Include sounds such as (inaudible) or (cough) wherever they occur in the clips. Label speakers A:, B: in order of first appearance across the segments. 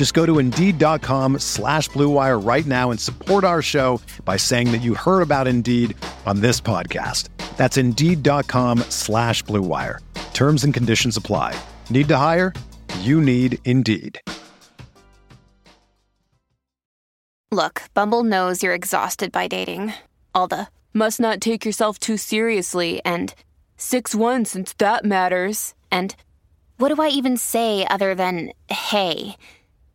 A: Just go to Indeed.com slash BlueWire right now and support our show by saying that you heard about Indeed on this podcast. That's Indeed.com slash BlueWire. Terms and conditions apply. Need to hire? You need Indeed.
B: Look, Bumble knows you're exhausted by dating. All the must not take yourself too seriously and 6 1 since that matters. And what do I even say other than hey?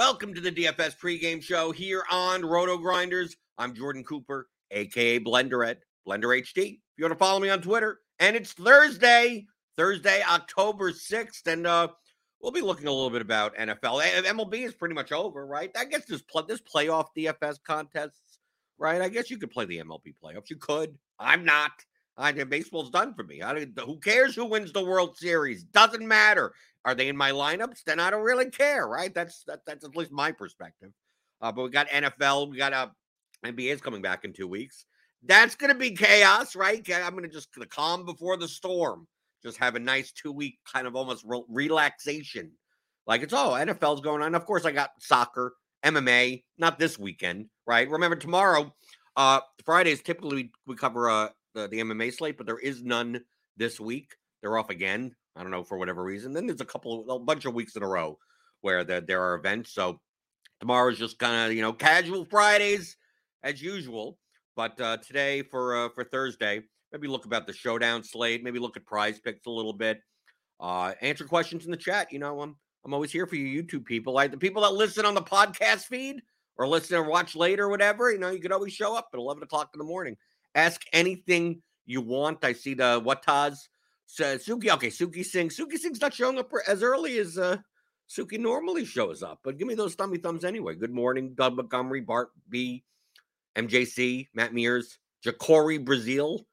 C: Welcome to the DFS pregame show here on Roto Grinders. I'm Jordan Cooper, aka Blender at Blender HD. If you want to follow me on Twitter, and it's Thursday, Thursday, October 6th, and uh we'll be looking a little bit about NFL. MLB is pretty much over, right? I guess this play this playoff DFS contests, right? I guess you could play the MLB playoffs. You could. I'm not. I baseball's done for me. I who cares who wins the World Series? Doesn't matter. Are they in my lineups? Then I don't really care, right? That's that, that's at least my perspective. Uh, but we got NFL, we got uh, is coming back in two weeks. That's gonna be chaos, right? I'm gonna just the calm before the storm. Just have a nice two week kind of almost re- relaxation. Like it's all oh, NFL's going on. Of course, I got soccer, MMA, not this weekend, right? Remember tomorrow, uh Fridays typically we cover uh the, the MMA slate, but there is none this week. They're off again. I don't know for whatever reason. Then there's a couple, a bunch of weeks in a row where the, there are events. So tomorrow's just kind of you know casual Fridays as usual. But uh, today for uh, for Thursday, maybe look about the showdown slate. Maybe look at Prize Picks a little bit. Uh, answer questions in the chat. You know, I'm I'm always here for you YouTube people. Like the people that listen on the podcast feed or listen or watch later or whatever. You know, you could always show up at 11 o'clock in the morning Ask anything you want. I see the Wataz says Suki. Okay, Suki Singh. Suki Singh's not showing up as early as uh, Suki normally shows up, but give me those thummy thumbs anyway. Good morning, Doug Montgomery, Bart B, MJC, Matt Mears, Jacory Brazil,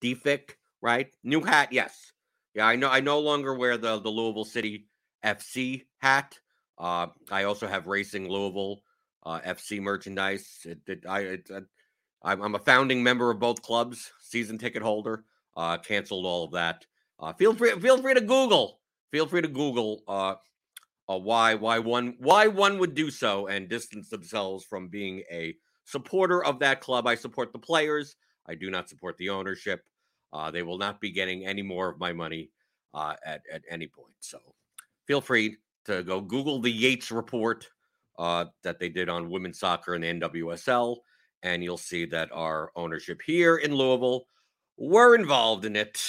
C: Defic, right? New hat, yes. Yeah, I know. I no longer wear the the Louisville City FC hat. Uh, I also have Racing Louisville uh, FC merchandise. It, it I it, I'm, I'm a founding member of both clubs, season ticket holder. Uh, canceled all of that. Uh, feel free, feel free to Google. Feel free to Google uh, uh, why why one why one would do so and distance themselves from being a supporter of that club. I support the players. I do not support the ownership. Uh, they will not be getting any more of my money uh, at at any point. So feel free to go Google the Yates report uh, that they did on women's soccer and the NWSL and you'll see that our ownership here in Louisville were involved in it.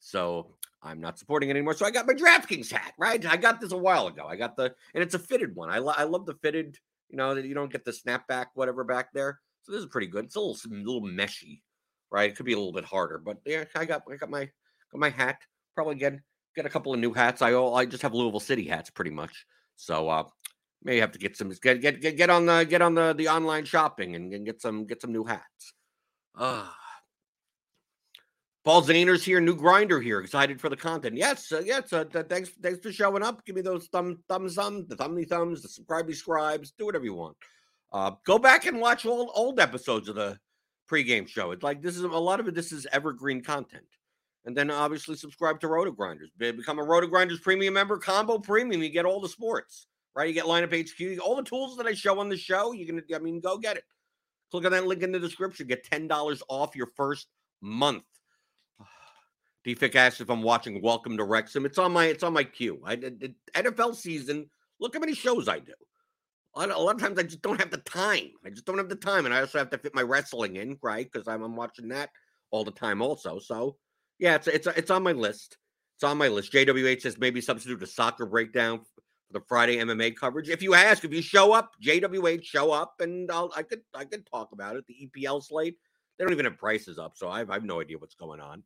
C: So I'm not supporting it anymore. So I got my DraftKings hat, right? I got this a while ago. I got the, and it's a fitted one. I, lo- I love the fitted, you know, that you don't get the snapback, whatever back there. So this is pretty good. It's a little, a little meshy, right? It could be a little bit harder, but yeah, I got, I got my, got my hat. Probably get, get a couple of new hats. I, all I just have Louisville City hats pretty much. So, uh, May have to get some get get get, get on the get on the the online shopping and, and get some get some new hats. Ah. Paul Zahner's here, new grinder here. Excited for the content. Yes, uh, yes. Uh, th- thanks, thanks for showing up. Give me those thumb, thumbs, thumb, the thumbly thumbs, the subscribe scribes. Do whatever you want. Uh, go back and watch old old episodes of the pregame show. It's like this is a lot of it. This is evergreen content. And then obviously subscribe to Roto Grinders. Become a Roto Grinders premium member, combo premium. You get all the sports, right? You get lineup HQ, all the tools that I show on the show. You can, I mean, go get it. Click on that link in the description. Get ten dollars off your first month. DFIC asks if I'm watching Welcome to Wrexham. It's on my it's on my queue. I did NFL season. Look how many shows I do. A lot, of, a lot, of, times I just don't have the time. I just don't have the time, and I also have to fit my wrestling in, right? Because I'm, I'm watching that all the time, also. So yeah, it's it's it's on my list. It's on my list. JWH says maybe substitute a soccer breakdown for the Friday MMA coverage. If you ask, if you show up, JWH show up, and I'll I could I could talk about it. The EPL slate. They don't even have prices up, so I have, I have no idea what's going on.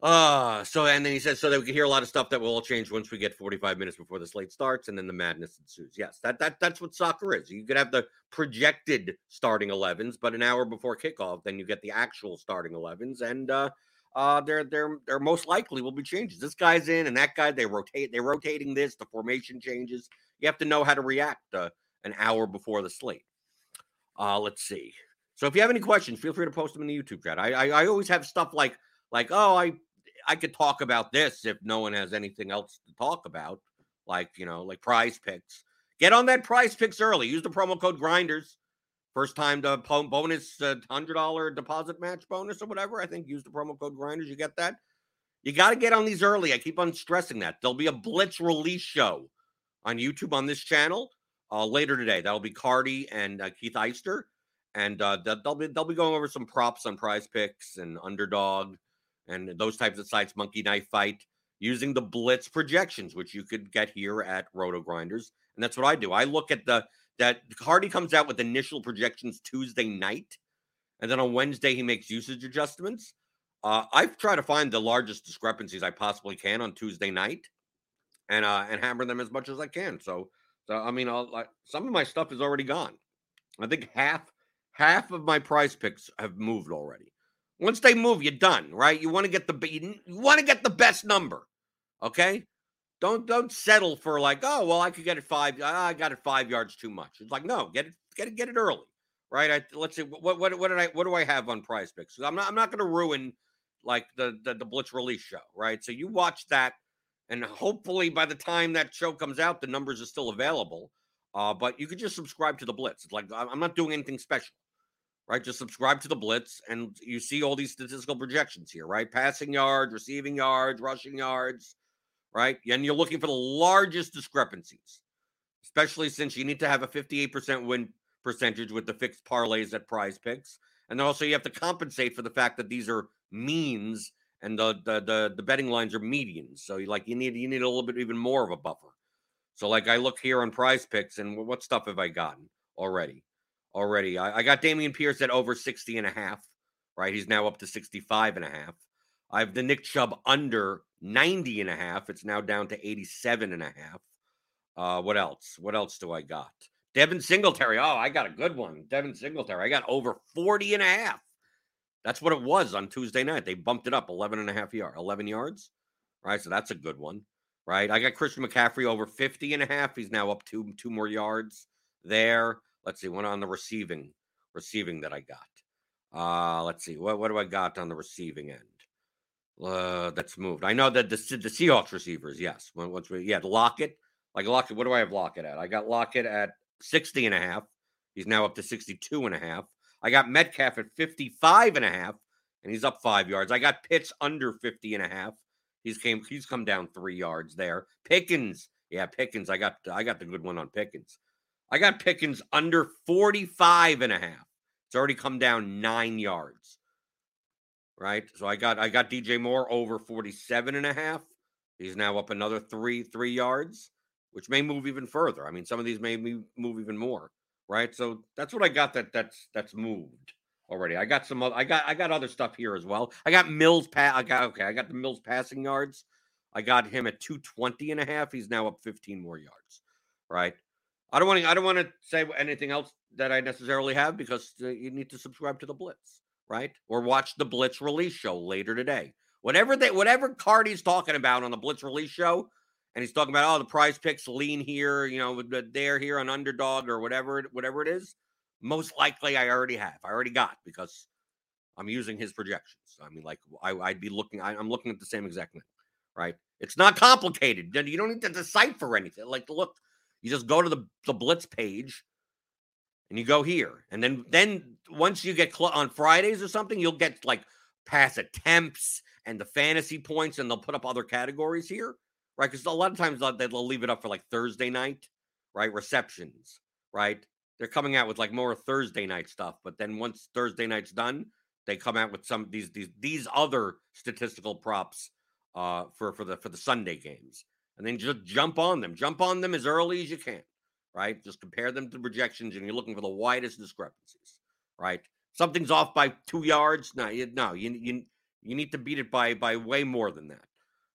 C: Uh, so and then he says so that we can hear a lot of stuff that will all change once we get 45 minutes before the slate starts, and then the madness ensues. Yes, that that that's what soccer is. You could have the projected starting 11s, but an hour before kickoff, then you get the actual starting 11s, and uh, uh, there there there most likely will be changes. This guy's in, and that guy they rotate. They're rotating this. The formation changes. You have to know how to react uh, an hour before the slate. Uh, let's see. So if you have any questions, feel free to post them in the YouTube chat. I I, I always have stuff like like oh I I could talk about this if no one has anything else to talk about, like you know, like prize picks. Get on that prize picks early. Use the promo code Grinders. First time to bonus uh, hundred dollar deposit match bonus or whatever. I think use the promo code Grinders. You get that. You got to get on these early. I keep on stressing that. There'll be a blitz release show on YouTube on this channel uh, later today. That'll be Cardi and uh, Keith Eister, and uh, they'll be they'll be going over some props on Prize Picks and Underdog and those types of sites, Monkey Knife Fight, using the blitz projections, which you could get here at Roto Grinders. And that's what I do. I look at the that Hardy comes out with initial projections Tuesday night, and then on Wednesday he makes usage adjustments. Uh, I've tried to find the largest discrepancies I possibly can on Tuesday night, and uh, and hammer them as much as I can. So, so I mean, like, some of my stuff is already gone. I think half half of my prize picks have moved already. Once they move, you're done, right? You want to get the you want to get the best number, okay? Don't don't settle for like, oh well, I could get it five. I got it five yards too much. It's like no, get it get it get it early, right? I, let's see what what what did I what do I have on Prize Picks? I'm not I'm not going to ruin like the, the the Blitz release show, right? So you watch that, and hopefully by the time that show comes out, the numbers are still available. Uh, but you could just subscribe to the Blitz. It's like I'm not doing anything special right? Just subscribe to the Blitz, and you see all these statistical projections here, right? Passing yards, receiving yards, rushing yards, right? And you're looking for the largest discrepancies, especially since you need to have a 58% win percentage with the fixed parlays at prize picks. And also you have to compensate for the fact that these are means and the the the, the betting lines are medians. So you like you need you need a little bit even more of a buffer. So like I look here on prize picks and what stuff have I gotten already? Already. I, I got Dameon Pierce at over 60 and a half, right? He's now up to 65 and a half. I have the Nick Chubb under 90 and a half. It's now down to 87 and a half. Uh, what else? What else do I got? Devin Singletary. Oh, I got a good one. Devin Singletary. I got over 40 and a half. That's what it was on Tuesday night. They bumped it up 11 and a half yard, 11 yards. Right. So that's a good one. Right. I got Christian McCaffrey over 50 and a half. He's now up two, two more yards there. Let's see, one on the receiving receiving that I got. Uh, let's see, what what do I got on the receiving end? Uh, that's moved. I know that the the Seahawks receivers, yes. Once we yeah, Lockett, like Lockett, what do I have Lockett at? I got Lockett at 60 and a half. He's now up to 62 and a half. I got Metcalf at 55 and a half, and he's up five yards. I got Pitts under 50 and a half. He's came he's come down three yards there. Pickens, yeah, Pickens. I got I got the good one on Pickens. I got Pickens under 45 and a half. It's already come down nine yards. Right. So I got I got DJ Moore over 47 and a half. He's now up another three, three yards, which may move even further. I mean, some of these may move even more. Right. So that's what I got that that's that's moved already. I got some other I got I got other stuff here as well. I got Mills pa- I got okay, I got the Mills passing yards. I got him at 220 and a half. He's now up 15 more yards. Right. I don't want to. I don't want to say anything else that I necessarily have because uh, you need to subscribe to the Blitz, right? Or watch the Blitz release show later today. Whatever they, whatever card he's talking about on the Blitz release show, and he's talking about oh the prize picks lean here, you know, they're here on underdog or whatever, whatever it is. Most likely, I already have. I already got because I'm using his projections. I mean, like I, would be looking. I, I'm looking at the same exact thing, right? It's not complicated. You don't need to decipher anything. Like, look, you just go to the, the Blitz page and you go here. And then then once you get cl- on Fridays or something, you'll get like pass attempts and the fantasy points, and they'll put up other categories here, right? Because a lot of times they'll, they'll leave it up for like Thursday night, right? Receptions, right? They're coming out with like more Thursday night stuff, but then once Thursday night's done, they come out with some these these these other statistical props uh, for for the for the Sunday games, and then just jump on them. Jump on them as early as you can, right? Just compare them to projections, and you're looking for the widest discrepancies, right? Something's off by two yards. No, you, no, you you you need to beat it by by way more than that,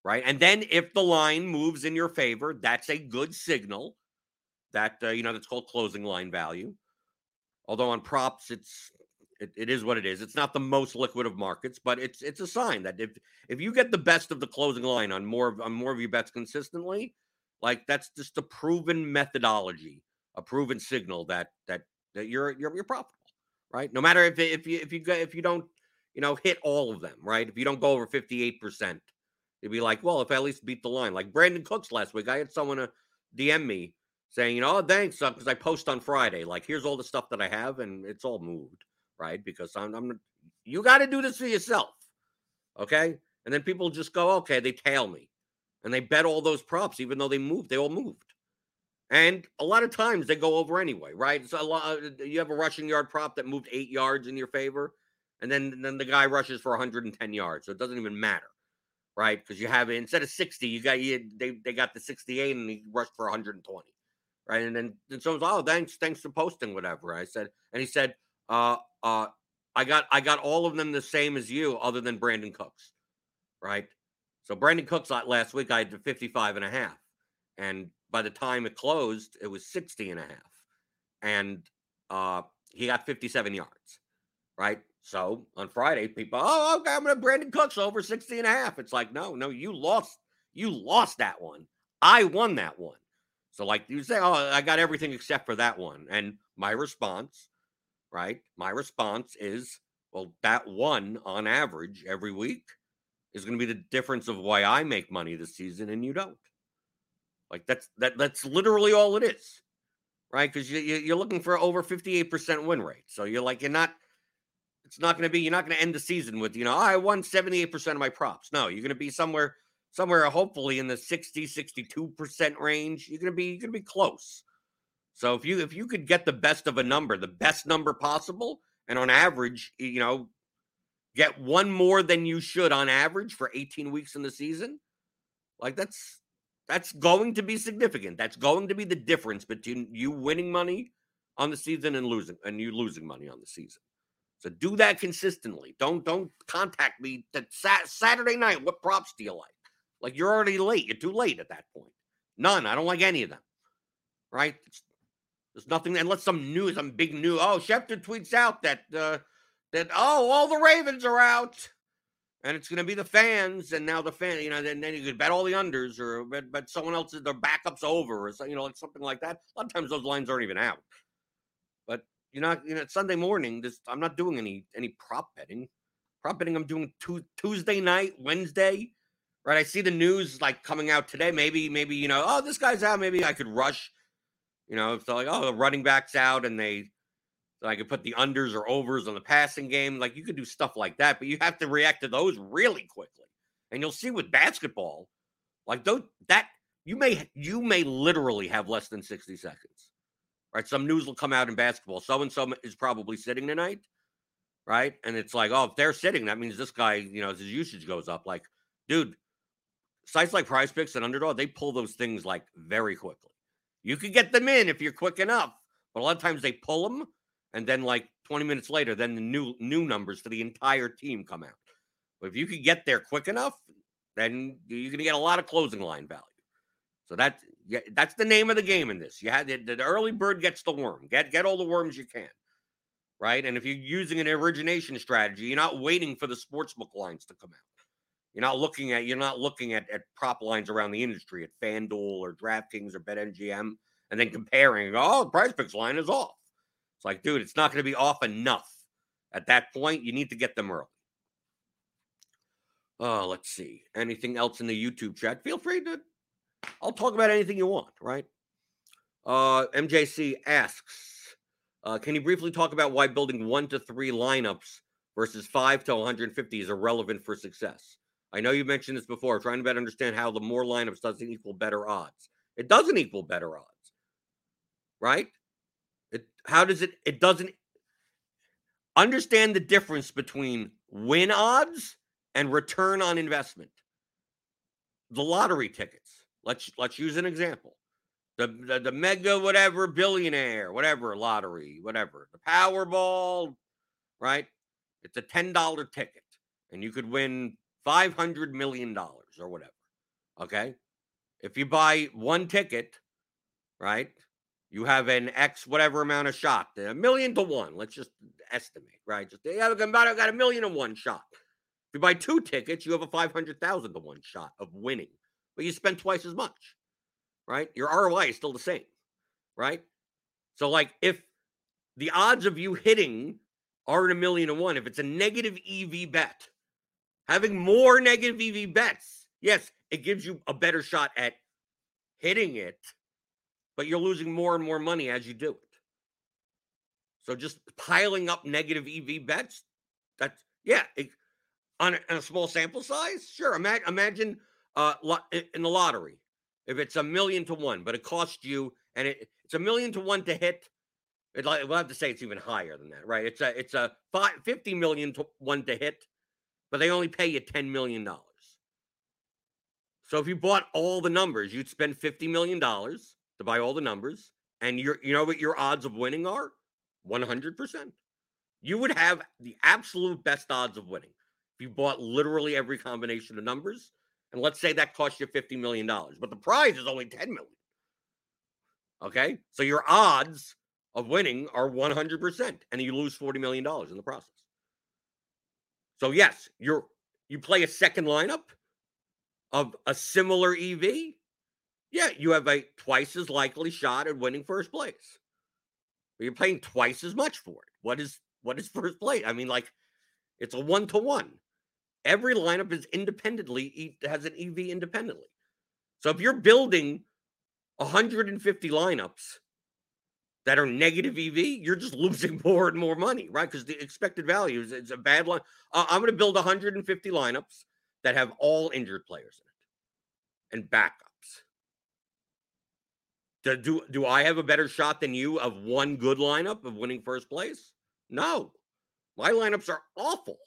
C: right? And then if the line moves in your favor, that's a good signal. That uh, you know that's called closing line value. Although on props, it's it, it is what it is. It's not the most liquid of markets, but it's it's a sign that if if you get the best of the closing line on more of, on more of your bets consistently, like that's just a proven methodology, a proven signal that that that you're you're you're profitable, right? No matter if if you if you if you don't you know hit all of them, right? If you don't go over fifty eight percent, you'd be like, well, if I at least beat the line, like Brandin Cooks last week, I had someone to uh, DM me saying, you know, oh, thanks, because uh, I post on Friday, like here's all the stuff that I have, and it's all moved right? Because I'm, I'm you got to do this for yourself. Okay. And then people just go, okay, they tail me. And they bet all those props, even though they moved, they all moved. And a lot of times they go over anyway, right? So a lot, uh, you have a rushing yard prop that moved eight yards in your favor, and then then the guy rushes for 110 yards, so it doesn't even matter, right? Because you have instead of 60, you got you they they got the 68 and he rushed for 120, right? And then and someone's oh thanks thanks for posting whatever I said, and he said uh, uh, I got I got all of them the same as you, other than Brandin Cooks, right? So Brandin Cooks last week I had 55 and a half. And by the time it closed, it was 60 and a half. And uh, he got 57 yards, right? So on Friday, people, oh, okay, I'm gonna Brandin Cooks over 60 and a half. It's like, no, no, you lost, you lost that one. I won that one. So, like you say, oh, I got everything except for that one. And my response right? My response is, well, that one on average every week is going to be the difference of why I make money this season and you don't. Like that's that that's literally all it is, right? Because you, you are looking for over fifty eight percent win rate, so you're like you're not. It's not going to be. You're not going to end the season with you know I won seventy eight percent of my props. No, you're going to be somewhere somewhere hopefully in the 60 62 percent range. You're going to be you're going to be close. So if you if you could get the best of a number, the best number possible, and on average, you know, get one more than you should on average for 18 weeks in the season, like that's that's going to be significant. That's going to be the difference between you winning money on the season and losing and you losing money on the season. So do that consistently. Don't don't contact me that Saturday night. What props do you like? Like you're already late. You're too late at that point. None. I don't like any of them. Right? It's there's nothing unless some news, some big news. Oh, Schefter tweets out that uh, that oh, all the Ravens are out, and it's going to be the fans. And now the fan, you know, then, then you could bet all the unders or bet, bet someone else's their backups over or so, you know, like something like that. A lot of times those lines aren't even out. But you're not, you know, Sunday morning. This I'm not doing any any prop betting. Prop betting I'm doing tu- Tuesday night, Wednesday. Right, I see the news like coming out today. Maybe, maybe you know, oh, this guy's out. Maybe I could rush you know, it's like, oh, the running back's out and they, so I could put the unders or overs on the passing game. Like you could do stuff like that, but you have to react to those really quickly. And you'll see with basketball, like that you may, you may literally have less than 60 seconds, right? Some news will come out in basketball. So and so is probably sitting tonight, right? And it's like, oh, if they're sitting, that means this guy, you know, his usage goes up. Like, dude, sites like Prize Picks and Underdog, they pull those things like very quickly. You could get them in if you're quick enough, but a lot of times they pull them, and then like 20 minutes later, then the new new numbers for the entire team come out. But if you could get there quick enough, then you're going to get a lot of closing line value. So that's yeah, that's the name of the game in this. You had the, the early bird gets the worm. Get get all the worms you can, right? And if you're using an origination strategy, you're not waiting for the sportsbook lines to come out. You're not looking at you're not looking at, at prop lines around the industry at FanDuel or DraftKings or BetMGM and then comparing. Oh, the Prize Picks line is off. It's like, dude, it's not going to be off enough. At that point, you need to get them early. Uh, let's see. Anything else in the YouTube chat? Feel free to. I'll talk about anything you want, right? Uh, MJC asks, uh, can you briefly talk about why building one to three lineups versus five to 150 is irrelevant for success? I know you mentioned this before, trying to better understand how the more lineups doesn't equal better odds. It doesn't equal better odds, right? It how does it? It doesn't understand the difference between win odds and return on investment. The lottery tickets. Let's let's use an example. The, the, the mega whatever billionaire whatever lottery whatever the Powerball, right? It's a ten dollar ticket, and you could win five hundred million dollars or whatever. Okay, if you buy one ticket, right? You have an X whatever amount of shot, a million to one. Let's just estimate, right? Just yeah, I got a one shot. If you buy two tickets, you have a 500,000 to one shot of winning, but you spend twice as much, right? Your ROI is still the same, right? So, like, if the odds of you hitting are in a one, if it's a negative EV bet, having more negative EV bets, yes, it gives you a better shot at hitting it, but you're losing more and more money as you do it. So just piling up negative EV bets, that's yeah, it, on, a, on a, small sample size, sure. Imagine, imagine uh, in the lottery, if it's a million to one, but it costs you, and it, it's a million to one to hit. It, we'll have to say it's even higher than that, right? It's a it's a five, 50 million to one to hit, but they only pay you 10 million dollars. So if you bought all the numbers, you'd spend 50 million dollars to buy all the numbers, and you're you know what your odds of winning are? 100%. You would have the absolute best odds of winning if you bought literally every combination of numbers. And let's say that cost you $50 million, but the prize is only 10 million. Okay. So your odds of winning are 100%, and you lose $40 million in the process. So, yes, you're you play a second lineup of a similar EV. Yeah, you have a twice as likely shot at winning first place. But you're paying twice as much for it. What is what is (laughs) first place? I mean, like it's a one to one. Every lineup is independently has an EV independently. So if you're building 150 lineups that are negative EV, you're just losing (laughs) more and more money, right? Because the expected value is it's a bad line. Uh, I'm going to build 150 lineups that have all injured players in it and backups. Do, do, do I have a better shot than you of one good lineup of winning first place? No. My lineups are awful.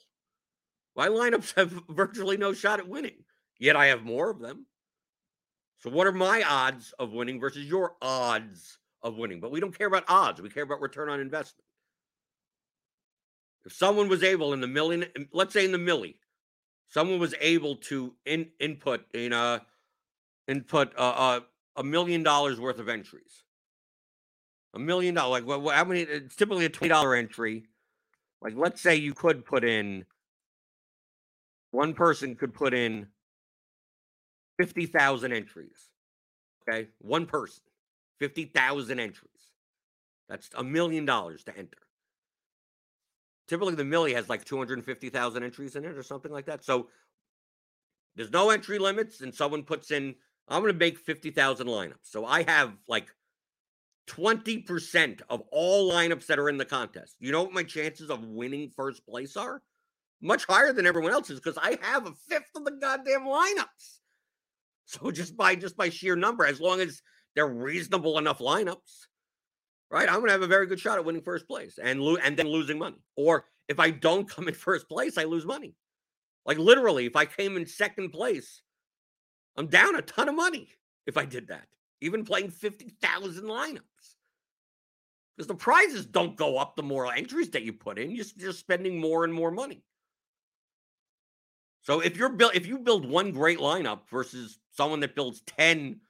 C: My lineups (laughs) have virtually no shot at winning, yet I have more of them. So, what are my odds of winning versus your odds of winning? But we don't care about odds, we care about return on investment. If someone was able in the million, let's say in the milli, someone was able to in, input in a input uh, uh, a million dollars worth of entries. A million dollars, like what, how many? It's typically a twenty dollar entry. Like, let's say you could put in one person could put in fifty thousand entries. Okay, one person, fifty thousand entries. That's a million dollars to enter. Typically, the Millie has like two hundred fifty thousand entries in it, or something like that. So there's no entry limits, and someone puts in I'm going to make 50,000 lineups. So I have like 20% of all lineups that are in the contest. You know what my chances of winning first place are? Much higher than everyone else's because I have a fifth of the goddamn lineups. (laughs) So just by just by sheer number, as long as they're reasonable enough lineups, right? I'm going to have a very good shot at winning first place and lo- and then losing money. Or if I don't come in first place, I lose money. Like literally, if I came in second place, I'm down a ton of money if I did that, even playing 50,000 lineups. Because the prizes don't go up the more entries that you put in. You're just spending more and more money. So if you're build if you build one great lineup versus someone that builds 10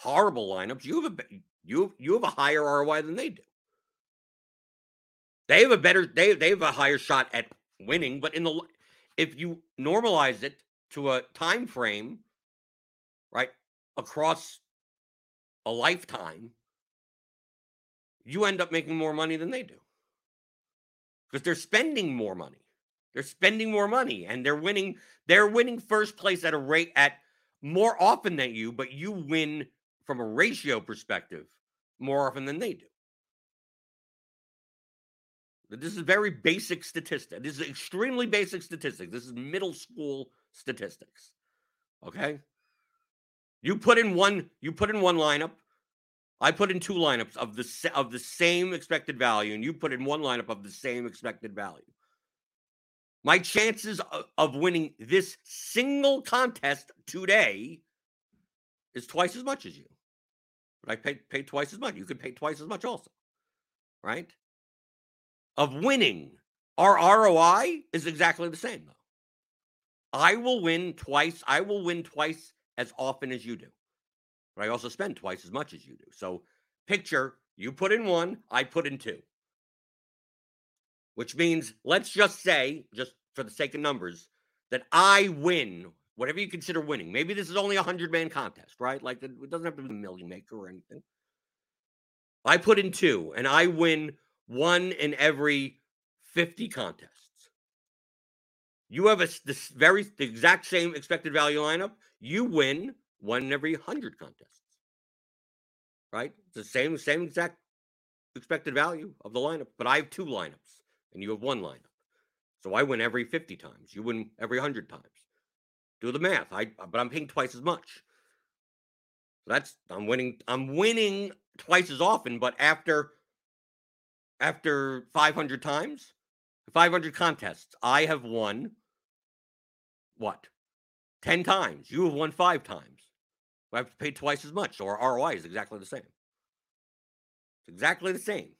C: horrible lineups, you have a you you have a higher ROI than they do. They have a better they they have a higher shot at winning, but in the if you normalize it to a time frame, right, across a lifetime, you end up making more money than they do. Because they're spending more money. They're spending more money and they're winning they're winning first place at a rate at more often than you, but you win from a ratio perspective more often than they do. This is very basic statistic. This is extremely basic statistics. This is middle school statistics. Okay? You put in one you put in one lineup. I put in two lineups of the of the same expected value and you put in one lineup of the same expected value. My chances of, of winning this single contest today is twice as much as you. But I pay pay twice as much. You could pay twice as much also. Right? Of winning. Our ROI is exactly the same though. I will win twice. I will win twice as often as you do. But I also spend twice as much as you do. So picture you put in one, I put in two. Which means let's just say, just for the sake of numbers, that I win whatever you consider winning. Maybe this is only a hundred man contest, right? Like it doesn't have to be a million maker or anything. I put in two and I win one in every 50 contests. You have a this very the exact same expected value lineup. You win one in every 100 contests. Right? It's the same same exact expected value of the lineup, but I have two lineups and you have one lineup. So I win every 50 times. You win every 100 times. Do the math. I but I'm paying twice as much. So that's I'm winning I'm winning twice as often, but after after 500 times, 500 contests, I have won what? 10 times. You have won 5 times. I have to pay twice as much. So our ROI is exactly the same. It's exactly the same.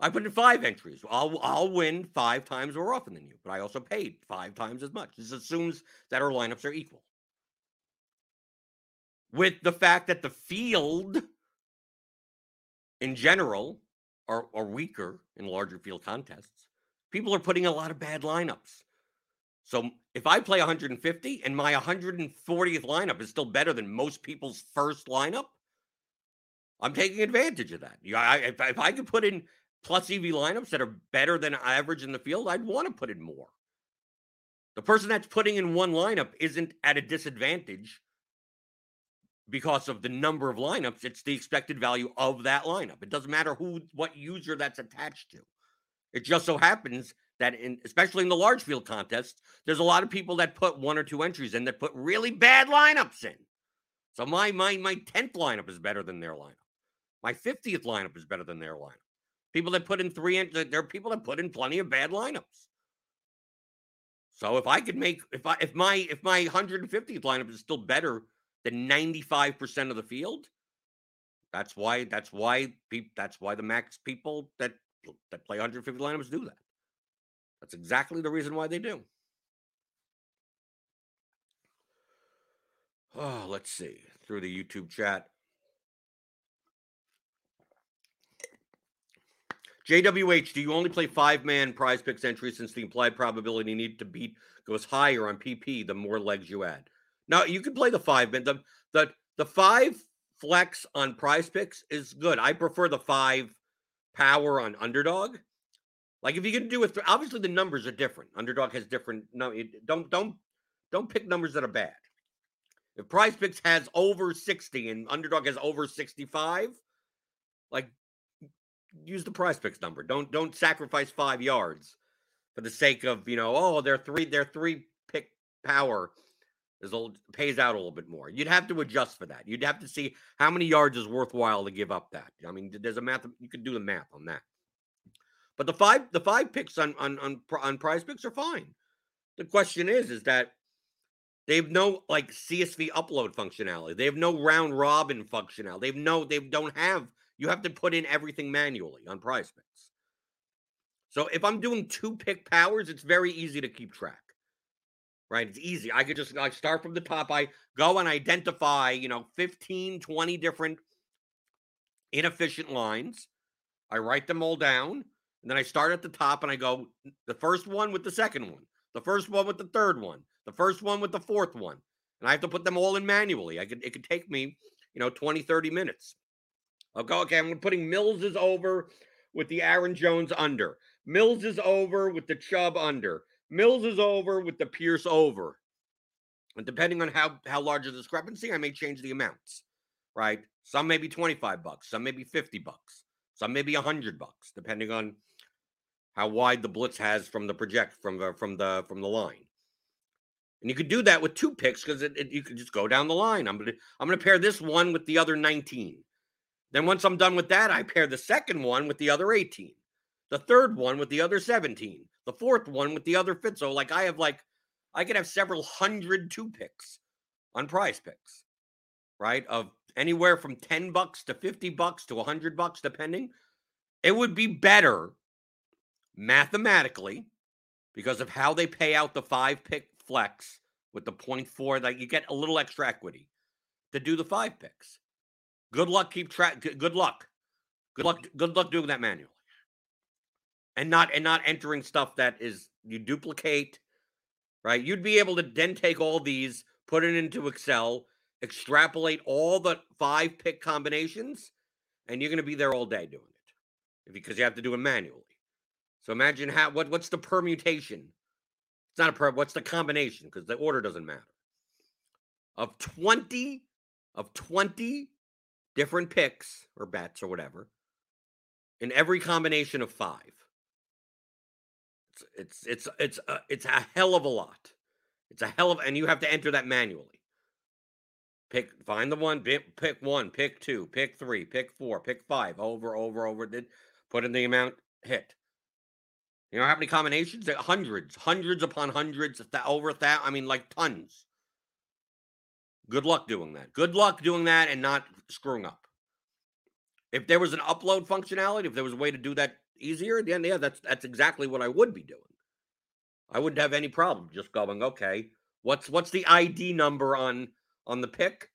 C: I put in five entries. I'll I'll win five times more often than you, but I also paid five times as much. This assumes that our lineups are equal. With the fact that the field in general are, are weaker in larger field contests, people are putting a lot of bad lineups. So if I play 150 and my 140th lineup is still better than most people's first lineup, I'm taking advantage of that. I, if, if I could put in plus EV lineups that are better than average in the field, I'd want to put in more. The person that's putting in one lineup isn't at a disadvantage because of the number of lineups. It's the expected value of that lineup. It doesn't matter who, what user that's attached to. It just so happens that, in, especially in the large field contests, there's a lot of people that put one or two entries in that put really bad lineups in. So my my my tenth lineup is better than their lineup. My fiftieth lineup is better than their lineup. People that put in three, there are people that put in plenty of bad lineups. So if I could make, if I, if my, if my 150th lineup is still better than 95% of the field, that's why, that's why people, that's why the max people that, that play 150 lineups do that. That's exactly the reason why they do. Oh, (sighs) let's see through the YouTube chat. JWH, do you only play five man prize picks entries since the implied probability need to beat goes higher on PP the more legs you add? Now you can play the five man. The the the five flex on prize picks is good. I prefer the five power on underdog. Like if you can do it, obviously the numbers are different. Underdog has different. No, don't don't don't pick numbers that are bad. If Prize Picks has over sixty and Underdog has over sixty-five, like use the prize picks number. Don't don't sacrifice five yards for the sake of you know oh their three their three pick power is a, pays out a little bit more. You'd have to adjust for that. You'd have to see how many yards is worthwhile to give up that. I mean, there's a math you could do the math on that. But the five the five picks on on on, on prize picks are fine. The question is is that they have no like CSV upload functionality. They have no round robin functionality. They've no they don't have you have to put in everything manually on prize picks. So if I'm doing two pick powers, it's very easy to keep track. right? It's easy. I could just like start from the top. I go and identify, you know, 15, 20 different inefficient lines. I write them all down. And then I start at the top and I go the first one with the second one, the first one with the third one, the first one with the fourth one. And I have to put them all in manually. I could it could take me, you know, 20, 30 minutes. Okay, I'm putting Mills is over with the Aaron Jones under. Mills is over with the Chubb under. Mills is over with the Pierce over. And depending on how how large the discrepancy, I may change the amounts. Right? Some may be 25 bucks, some may be 50 bucks, some may be 100 bucks, depending on how wide the blitz has from the project from the from the from the line. And you could do that with two picks because you could just go down the line. I'm gonna I'm gonna pair this one with the other 19. Then once I'm done with that, I pair the second one with the other 18, the third one with the other 17, the fourth one with the other fit. So like I have like I could have several hundred two picks on prize picks, right? Of anywhere from 10 bucks to 50 bucks to 100 bucks depending. It would be better mathematically because of how they pay out the five pick flex with the point four that you get a little extra equity to do the five picks. Good luck. Keep track. Good luck. Good luck. Good luck doing that manually, and not and not entering stuff that is you duplicate. Right. You'd be able to then take all these, put it into Excel, extrapolate all the five pick combinations, and you're going to be there all day doing it because you have to do it manually. So imagine how what what's the permutation? It's not a per. What's the combination? Because the order doesn't matter. Of twenty of twenty different picks or bets or whatever in every combination of five. It's it's it's it's a, it's a hell of a lot. It's a hell of and you have to enter that manually. Pick find the one pick, one, pick two, pick three, pick four, pick five, over over over. Did put in the amount hit. You know how many combinations? Hundreds, hundreds upon hundreds, over that. I mean, like tons. Good luck doing that. Good luck doing that and not screwing up. If there was an upload functionality, if there was a way to do that easier, then yeah, that's that's exactly what I would be doing. I wouldn't have any problem just going, okay, what's what's the ID number on on the pick,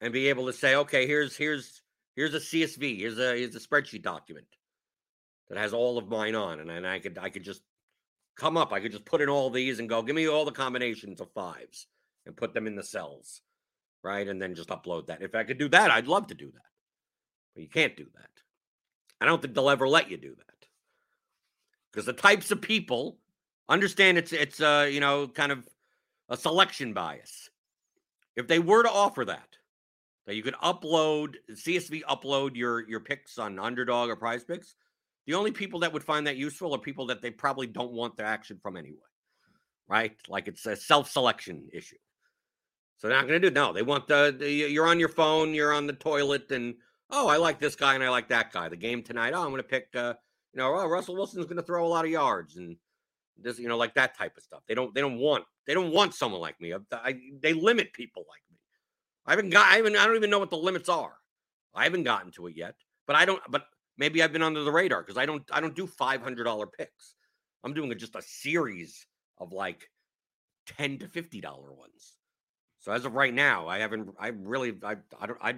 C: and be able to say, okay, here's here's here's a CSV, here's a here's a spreadsheet document that has all of mine on, and, and I could I could just come up, I could just put in all these and go, give me all the combinations of fives and put them in the cells, right? And then just upload that. If I could do that, I'd love to do that. But you can't do that. I don't think they'll ever let you do that. Because the types of people understand it's it's uh, you know, kind of a selection bias. If they were to offer that, that you could upload CSV upload your your picks on underdog or prize picks, the only people that would find that useful are people that they probably don't want the action from anyway. Right? Like it's a self-selection issue. So they're not going to do no. They want the, the, you're on your phone, you're on the toilet, and oh, I like this guy and I like that guy. The game tonight, oh, I'm going to pick, uh, you know, oh, Russell Wilson's going to throw a lot of yards and this, you know, like that type of stuff. They don't, they don't want, they don't want someone like me. I, I, they limit people like me. I haven't got, I haven't, I don't even know what the limits are. I haven't gotten to it yet, but I don't, but maybe I've been under the radar because I don't, I don't do five hundred dollar picks. I'm doing just a series of like ten to fifty dollar ones. So as of right now, I haven't. I really. I. I don't. I.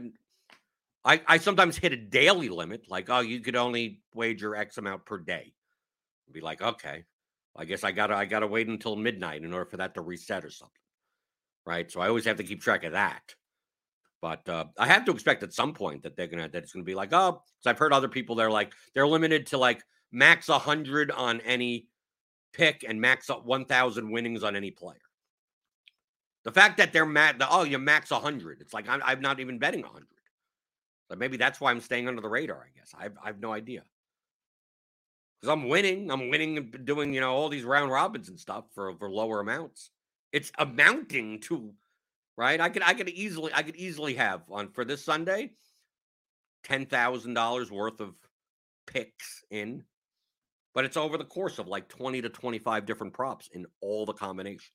C: I, I sometimes hit a daily limit, like oh, you could only wager X amount per day. Be like, okay, I guess I gotta I gotta wait until midnight in order for that to reset or something, right? So I always have to keep track of that. But uh, I have to expect at some point that they're gonna that it's gonna be like oh, because I've heard other people they're like they're limited to like max hundred on any pick and max up one thousand winnings on any player. The fact that they're mad, the, oh, you max 100. It's like I'm, I'm not even betting 100. But maybe that's why I'm staying under the radar, I guess. I've, I have no idea. Because I'm winning. I'm winning and doing, you know, all these round robins and stuff for, for lower amounts. It's amounting to, right? I could I could easily I could easily have on for this Sunday ten thousand dollars worth of picks in, but it's over the course of like 20 to 25 different props in all the combinations.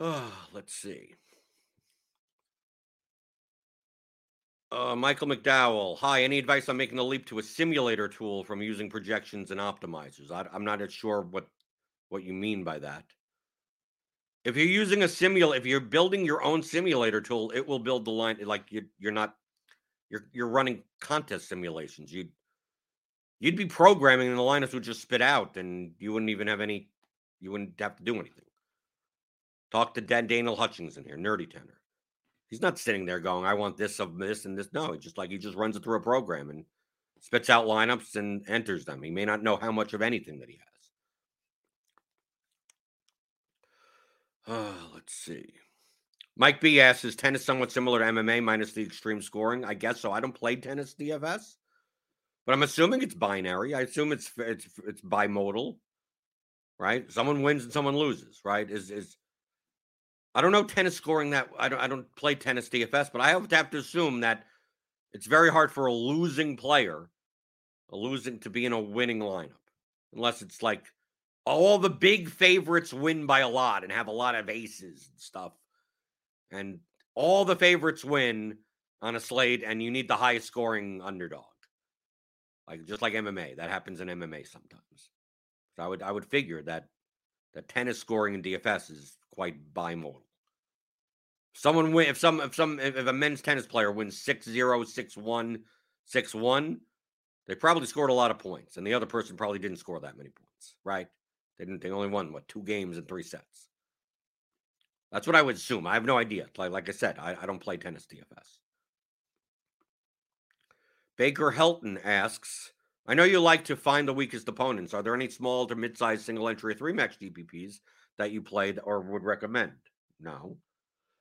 C: Oh, let's see. Uh, Michael McDowell. Hi. Any advice on making the leap to a simulator tool from using projections and optimizers? I, am not sure what what you mean by that. If you're using a simulator, if you're building your own simulator tool, it will build the line like you, you're not you're you're running contest simulations. You'd you'd be programming and the lineups would just spit out and you wouldn't even have any you wouldn't have to do anything. Talk to Dan Daniel Hutchinson here, nerdy tenor. He's not sitting there going, I want this of this and this. No, it's just like he just runs it through a program and spits out lineups and enters them. He may not know how much of anything that he has. Uh, let's see. Mike B asks, is tennis somewhat similar to MMA minus the extreme scoring? I guess so. I don't play tennis DFS, but I'm assuming it's binary. I assume it's it's it's bimodal, right? Someone wins and someone loses, right? Is is I don't know tennis scoring that I don't I don't play tennis DFS, but I have to have to assume that it's very hard for a losing player, a losing to be in a winning lineup, unless it's like all the big favorites win by a lot and have a lot of aces and stuff. And all the favorites win on a slate, and you need the highest scoring underdog. Like just like MMA. That happens in MMA sometimes. So I would I would figure that that tennis scoring in DFS is quite bimodal. Someone win if some if some if a men's tennis player wins 6-0, 6-1, 6-1, they probably scored a lot of points, and the other person probably didn't score that many points, right? They didn't they only won what two games and three sets. That's what I would assume. I have no idea. Like, like I said, I, I don't play tennis DFS. Baker Helton asks, I know you like to find the weakest opponents. Are there any small to mid-sized single entry three match GPPs that you played or would recommend? No.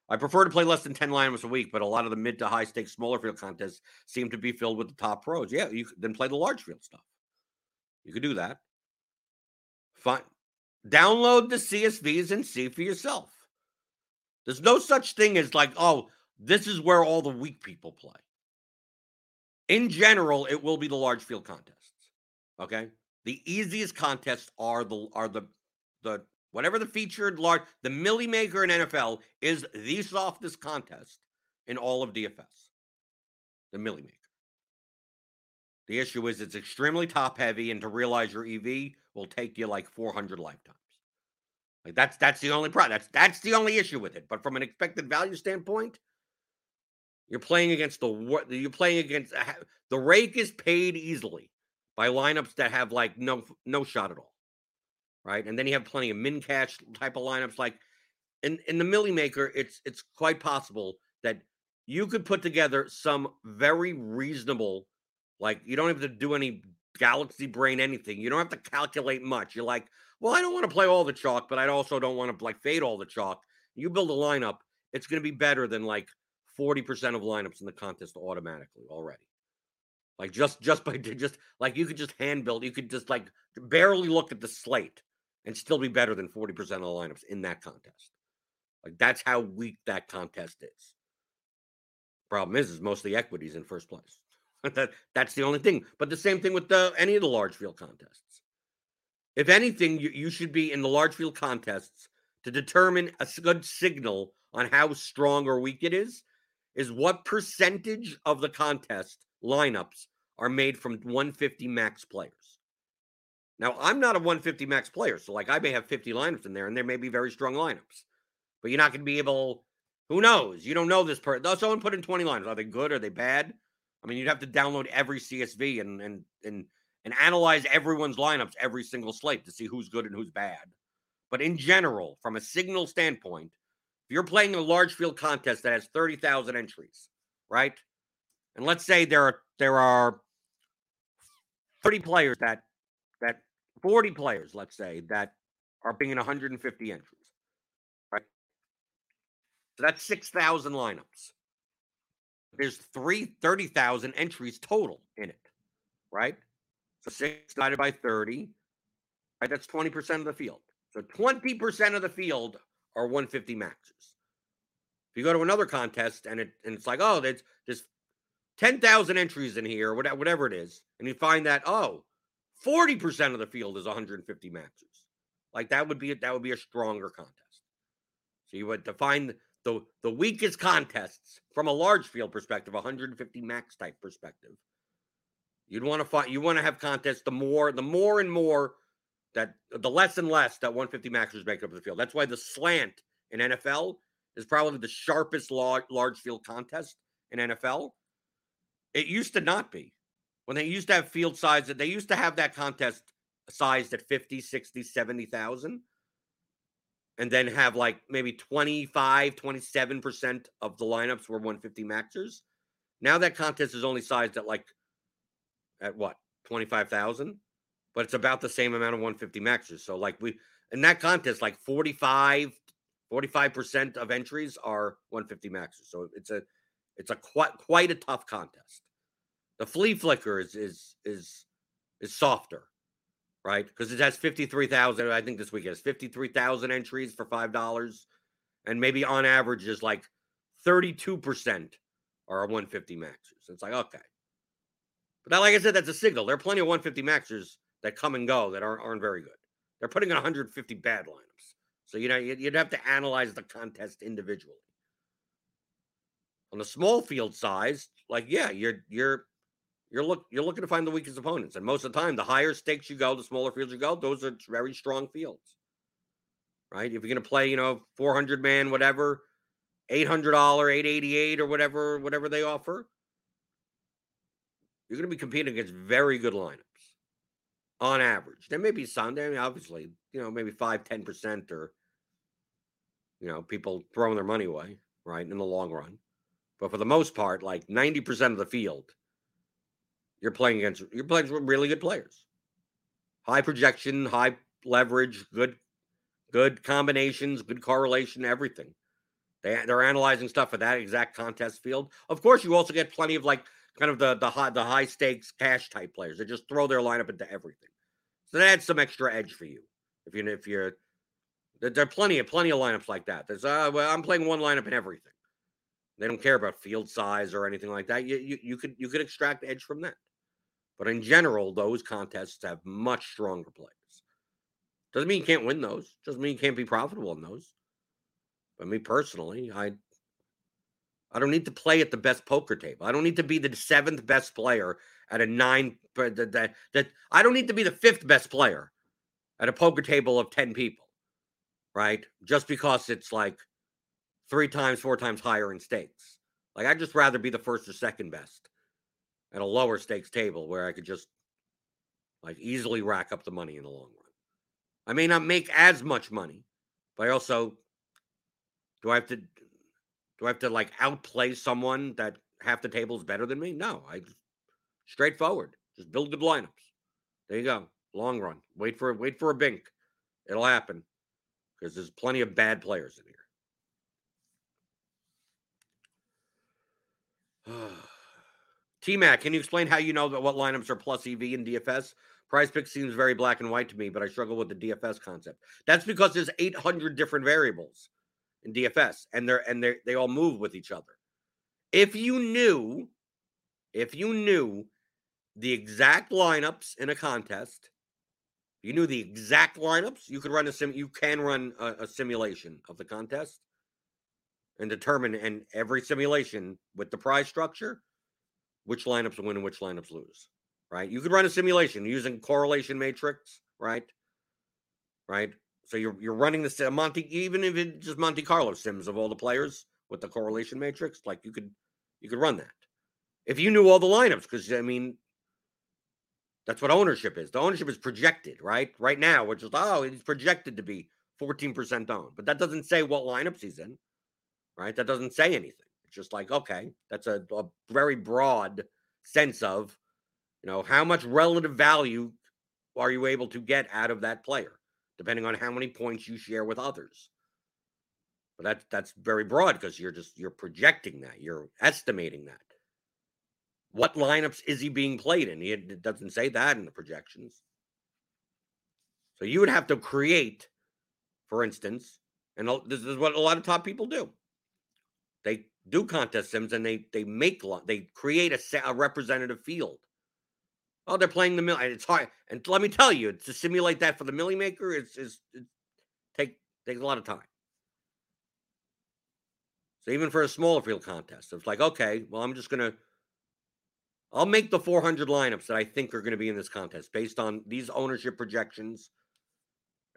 C: I prefer to play less than 10 lineups a week, but a lot of the mid to high stakes smaller field contests seem to be filled with the top pros. Yeah, you then play the large field stuff. You could do that. Fine. Download the CSVs and see for yourself. There's no such thing as like, oh, this is where all the weak people play. In general, it will be the large field contests. Okay. The easiest contests are the are the the whatever the featured large, the Milly Maker in NFL is the softest contest in all of DFS. The Milly Maker. The issue is it's extremely top heavy, and to realize your EV will take you like 400 lifetimes. Like that's that's the only problem. That's that's the only issue with it. But from an expected value standpoint, you're playing against the you're playing against the rake is paid easily by lineups that have like no no shot at all right? And then you have plenty of min cash type of lineups. Like in in the Milly Maker, it's it's quite possible that you could put together some very reasonable, like you don't have to do any galaxy brain anything. You don't have to calculate much. You're like, well, I don't want to play all the chalk, but I also don't want to like fade all the chalk. You build a lineup, it's going to be better than like 40% of lineups in the contest automatically already. Like just just by (laughs) just like you could just hand build, you could just like barely look at the slate and still be better than 40% of the lineups in that contest. Like that's how weak that contest is. Problem is, is mostly equities in first place. (laughs) that that's the only thing. But the same thing with the any of the large field contests. If anything, you, you should be in the large field contests to determine a good signal on how strong or weak it is, is what percentage of the contest lineups are made from 150 max players. Now, I'm not a 150 max player, so like I may have 50 lineups in there, and there may be very strong lineups, but you're not going to be able. Who knows? You don't know this person. Someone put in 20 lineups. Are they good? Are they bad? I mean, you'd have to download every CSV and and and and analyze everyone's lineups every single slate to see who's good and who's bad. But in general, from a signal standpoint, if you're playing a large field contest that has 30,000 entries, right? And let's say there are there are 30 players that that 40 players, let's say, that are being 150 entries, right? So that's 6,000 lineups. There's three 30,000 entries total in it, right? So 6 divided by 30, right? That's 20% of the field. So 20% of the field are 150 maxes. If you go to another contest and it and it's like, oh, there's there's 10,000 entries in here, whatever it is, and you find that, oh, 40% of the field is 150 maxes. Like that would be that would be a stronger contest. So you would define the the weakest contests from a large field perspective, 150 max type perspective. You'd want to find you want to have contests the more the more and more that the less and less that 150 maxers make up the field. That's why the slant in NFL is probably the sharpest large, large field contest in NFL. It used to not be. When they used to have field size, they used to have that contest sized at 50, 60, 70,000 and then have like maybe 25, 27% of the lineups were 150 maxers. Now that contest is only sized at like at what? 25,000, but it's about the same amount of 150 maxers. So like we in that contest like 45 45% of entries are 150 maxers. So it's a it's a quite quite a tough contest. The flea flicker is is is is softer right? Because it has 53,000. I think this week it has 53,000 entries for $5. And maybe on average is like 32% are 150 maxers. It's like, okay. But that, like I said, that's a signal. There are plenty of 150 maxers that come and go that aren't, aren't very good. They're putting in 150 bad lineups. So, you know, you'd have to analyze the contest individually. On the small field size, like, yeah, you're, you're, you're look you're looking to find the weakest opponents, and most of the time, the higher stakes you go, the smaller fields you go. Those are very strong fields, right? If you're going to play, you know, 400 man, whatever, 800 dollar, 888 or whatever, whatever they offer, you're going to be competing against very good lineups on average. There may be some, I mean, obviously, you know, maybe five, ten percent, or you know, people throwing their money away, right, in the long run. But for the most part, like 90% of the field you're playing against you're playing really good players. High projection, high leverage, good good combinations, good correlation, everything. They they're analyzing stuff for that exact contest field. Of course, you also get plenty of like kind of the the high the high stakes cash type players that just throw their lineup into everything. So that adds some extra edge for you. If you if you're there, there are plenty of plenty of lineups like that. There's uh well, I'm playing one lineup in everything. They don't care about field size or anything like that. You you, you could you could extract edge from that. But in general, those contests have much stronger players. Doesn't mean you can't win those. Doesn't mean you can't be profitable in those. But me personally, I I don't need to play at the best poker table. I don't need to be the seventh best player at a nine. Uh, that, that, that I don't need to be the fifth best player at a poker table of ten people, right? Just because it's like three times, four times higher in stakes. Like I'd just rather be the first or second best at a lower stakes table where I could just like easily rack up the money in the long run. I may not make as much money, but I also do I have to do I have to like outplay someone that half the table is better than me? No, I straightforward. Just build good lineups. There you go. Long run. Wait for it, wait for a bink. It'll happen because there's plenty of bad players in here. (sighs) (sighs) T Mac, can you explain how you know that what lineups are plus EV in DFS? Prize Pick seems very black and white to me, but I struggle with the DFS concept. That's because there's 800 different variables in DFS, and they're and they they all move with each other. If you knew, if you knew the exact lineups in a contest, you knew the exact lineups, you could run a sim. You can run a, a simulation of the contest and determine in every simulation with the prize structure which lineups win and which lineups lose, right? You could run a simulation using correlation matrix, right? Right. So you're you're running the Monte, even if it's just Monte Carlo sims of all the players with the correlation matrix, like you could you could run that if you knew all the lineups, because I mean that's what ownership is. The ownership is projected, right? Right now, which is oh, he's projected to be 14% owned, but that doesn't say what lineups he's in, right? That doesn't say anything. Just like, okay, that's a, a very broad sense of, you know, how much relative value are you able to get out of that player, depending on how many points you share with others. But that's that's very broad because you're just you're projecting that, you're estimating that. What lineups is he being played in? It doesn't say that in the projections. So you would have to create, for instance, and this is what a lot of top people do. They do contest sims and they they make they create a, a representative field. Oh, they're playing the mill. It's hard, and let me tell you, to simulate that for the millie maker, it's it take takes a lot of time. So even for a smaller field contest, it's like, okay, well, I'm just gonna, I'll make the 400 lineups that I think are going to be in this contest based on these ownership projections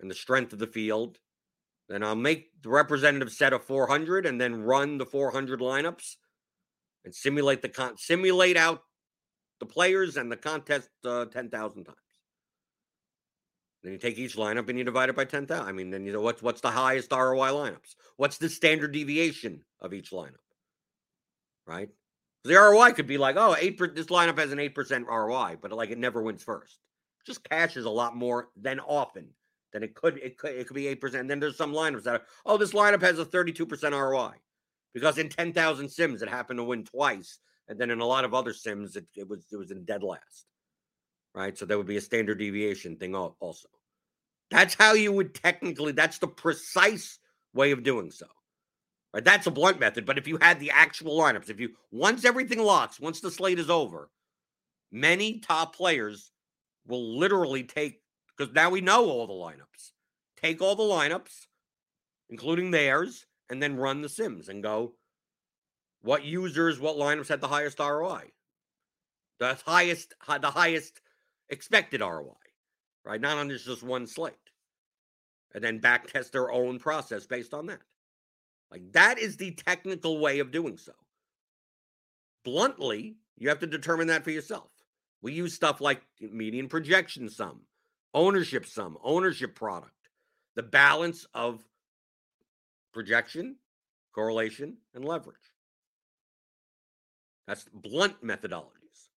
C: and the strength of the field, then I'll make the representative set of 400 and then run the 400 lineups and simulate the con simulate out the players and the contest uh, 10,000 times. Then you take each lineup and you divide it by 10,000. I mean, then you know what's what's the highest ROI lineups? What's the standard deviation of each lineup? Right? The ROI could be like, oh, eight per, this lineup has an 8% ROI, but like it never wins first. Just cashes a lot more than often than it could. It could it could be 8%. And then there's some lineups that are, oh, this lineup has a 32% ROI. Because in 10,000 sims, it happened to win twice. And then in a lot of other sims, it, it was it was in dead last right? So that would be a standard deviation thing also. That's how you would technically, that's the precise way of doing so. Right? That's a blunt method. But if you had the actual lineups, if you, once everything locks, once the slate is over, many top players will literally take, because now we know all the lineups, take all the lineups, including theirs, and then run the sims and go, what users, what lineups had the highest ROI? The highest, the highest expected ROI, right? Not on just one slate. And then back test their own process based on that. Like that is the technical way of doing so. Bluntly, you have to determine that for yourself. We use stuff like median projection sum, ownership sum, ownership product, the balance of projection, correlation, and leverage. That's blunt methodologies.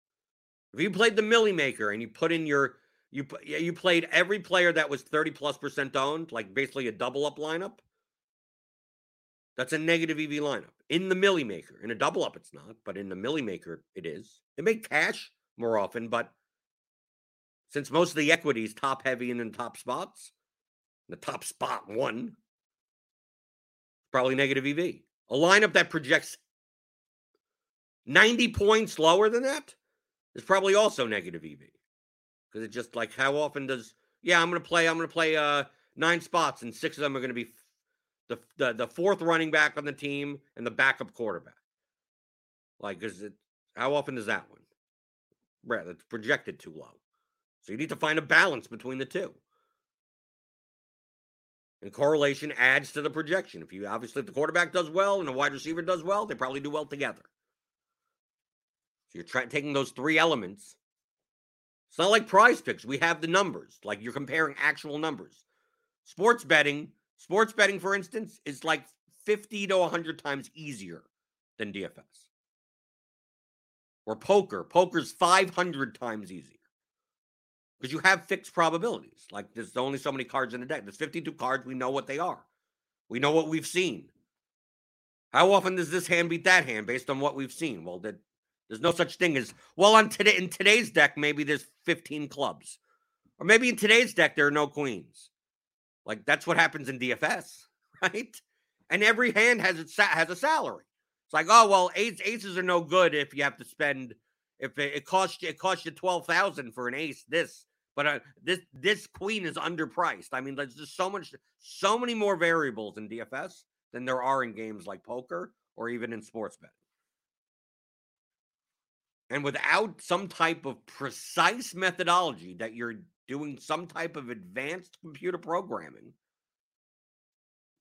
C: If you played the Milly Maker and you put in your you you played every player that was 30 plus percent owned, like basically a double up lineup. That's a negative EV lineup. In the Milly Maker. In a double up, it's not, but in the Milly Maker, it is. They make cash more often, but since most of the equities top heavy and in top spots, the top spot one, probably negative EV. A lineup that projects 90 points lower than that is probably also negative EV because it's just like how often does yeah I'm gonna play I'm gonna play uh nine spots and six of them are gonna be the the, the fourth running back on the team and the backup quarterback. Like is it how often does that one? Right, it's projected too low. So you need to find a balance between the two. And correlation adds to the projection. If you obviously if the quarterback does well and the wide receiver does well, they probably do well together. So you're trying taking those three elements. It's not like prize picks. We have the numbers. Like you're comparing actual numbers. Sports betting, sports betting, for instance, is like 50 to 100 times easier than DFS. Or poker. Poker's 500 times easier. Because you have fixed probabilities. Like there's only so many cards in a deck. There's 52 cards. We know what they are. We know what we've seen. How often does this hand beat that hand based on what we've seen? Well, that there's no such thing as well on today in today's deck. Maybe there's 15 clubs, or maybe in today's deck there are no queens. Like that's what happens in DFS, (laughs) right? And every hand has its has a salary. It's like, oh well, ace, aces are no good if you have to spend if it, it costs you it costs you twelve thousand for an ace. This, but uh, this this queen is underpriced. I mean, there's just so much, so many more variables in DFS than there are in games like poker or even in sports betting. And without some type of precise methodology that you're doing some type of advanced computer programming,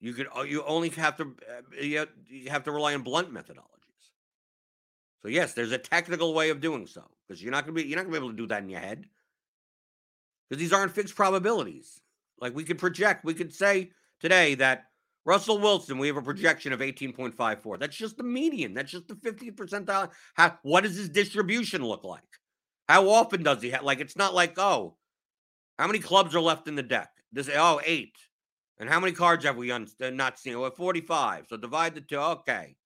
C: you could uh, you only have to uh, you have to rely on blunt methodologies. So yes, there's a technical way of doing so because you're not gonna be you're not gonna be able to do that in your head because these aren't fixed probabilities. Like we could project, we could say today that Russell Wilson, we have a projection of 18.54. That's just the median. That's just the 50th percentile. How, what does his distribution look like? How often does he have? Like, it's not like, oh, how many clubs are left in the deck? This, oh, eight. And how many cards have we un, uh, not seen? Well, 45. So divide the two. Okay.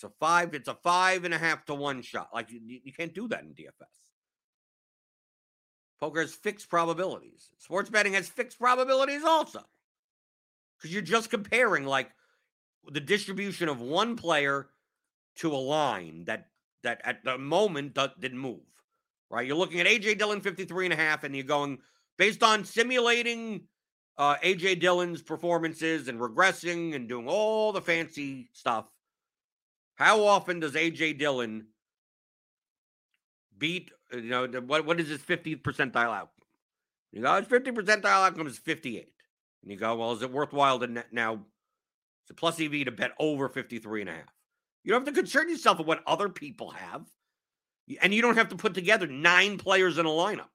C: It's a five. It's a five and a half to one shot. Like, you, you can't do that in DFS. Poker has fixed probabilities. Sports betting has fixed probabilities also because you're just comparing like the distribution of one player to a line that that at the moment didn't move. Right? You're looking at AJ Dillon 53 and a half, and you're going based on simulating uh, AJ Dillon's performances and regressing and doing all the fancy stuff. How often does AJ Dillon beat? You know what? What is his 50th percentile out? You go, it's 50 percentile outcome is 58. And you go, well, is it worthwhile to now? It's a plus EV to bet over 53 and a half. You don't have to concern yourself with what other people have. And you don't have to put together nine players in a lineup.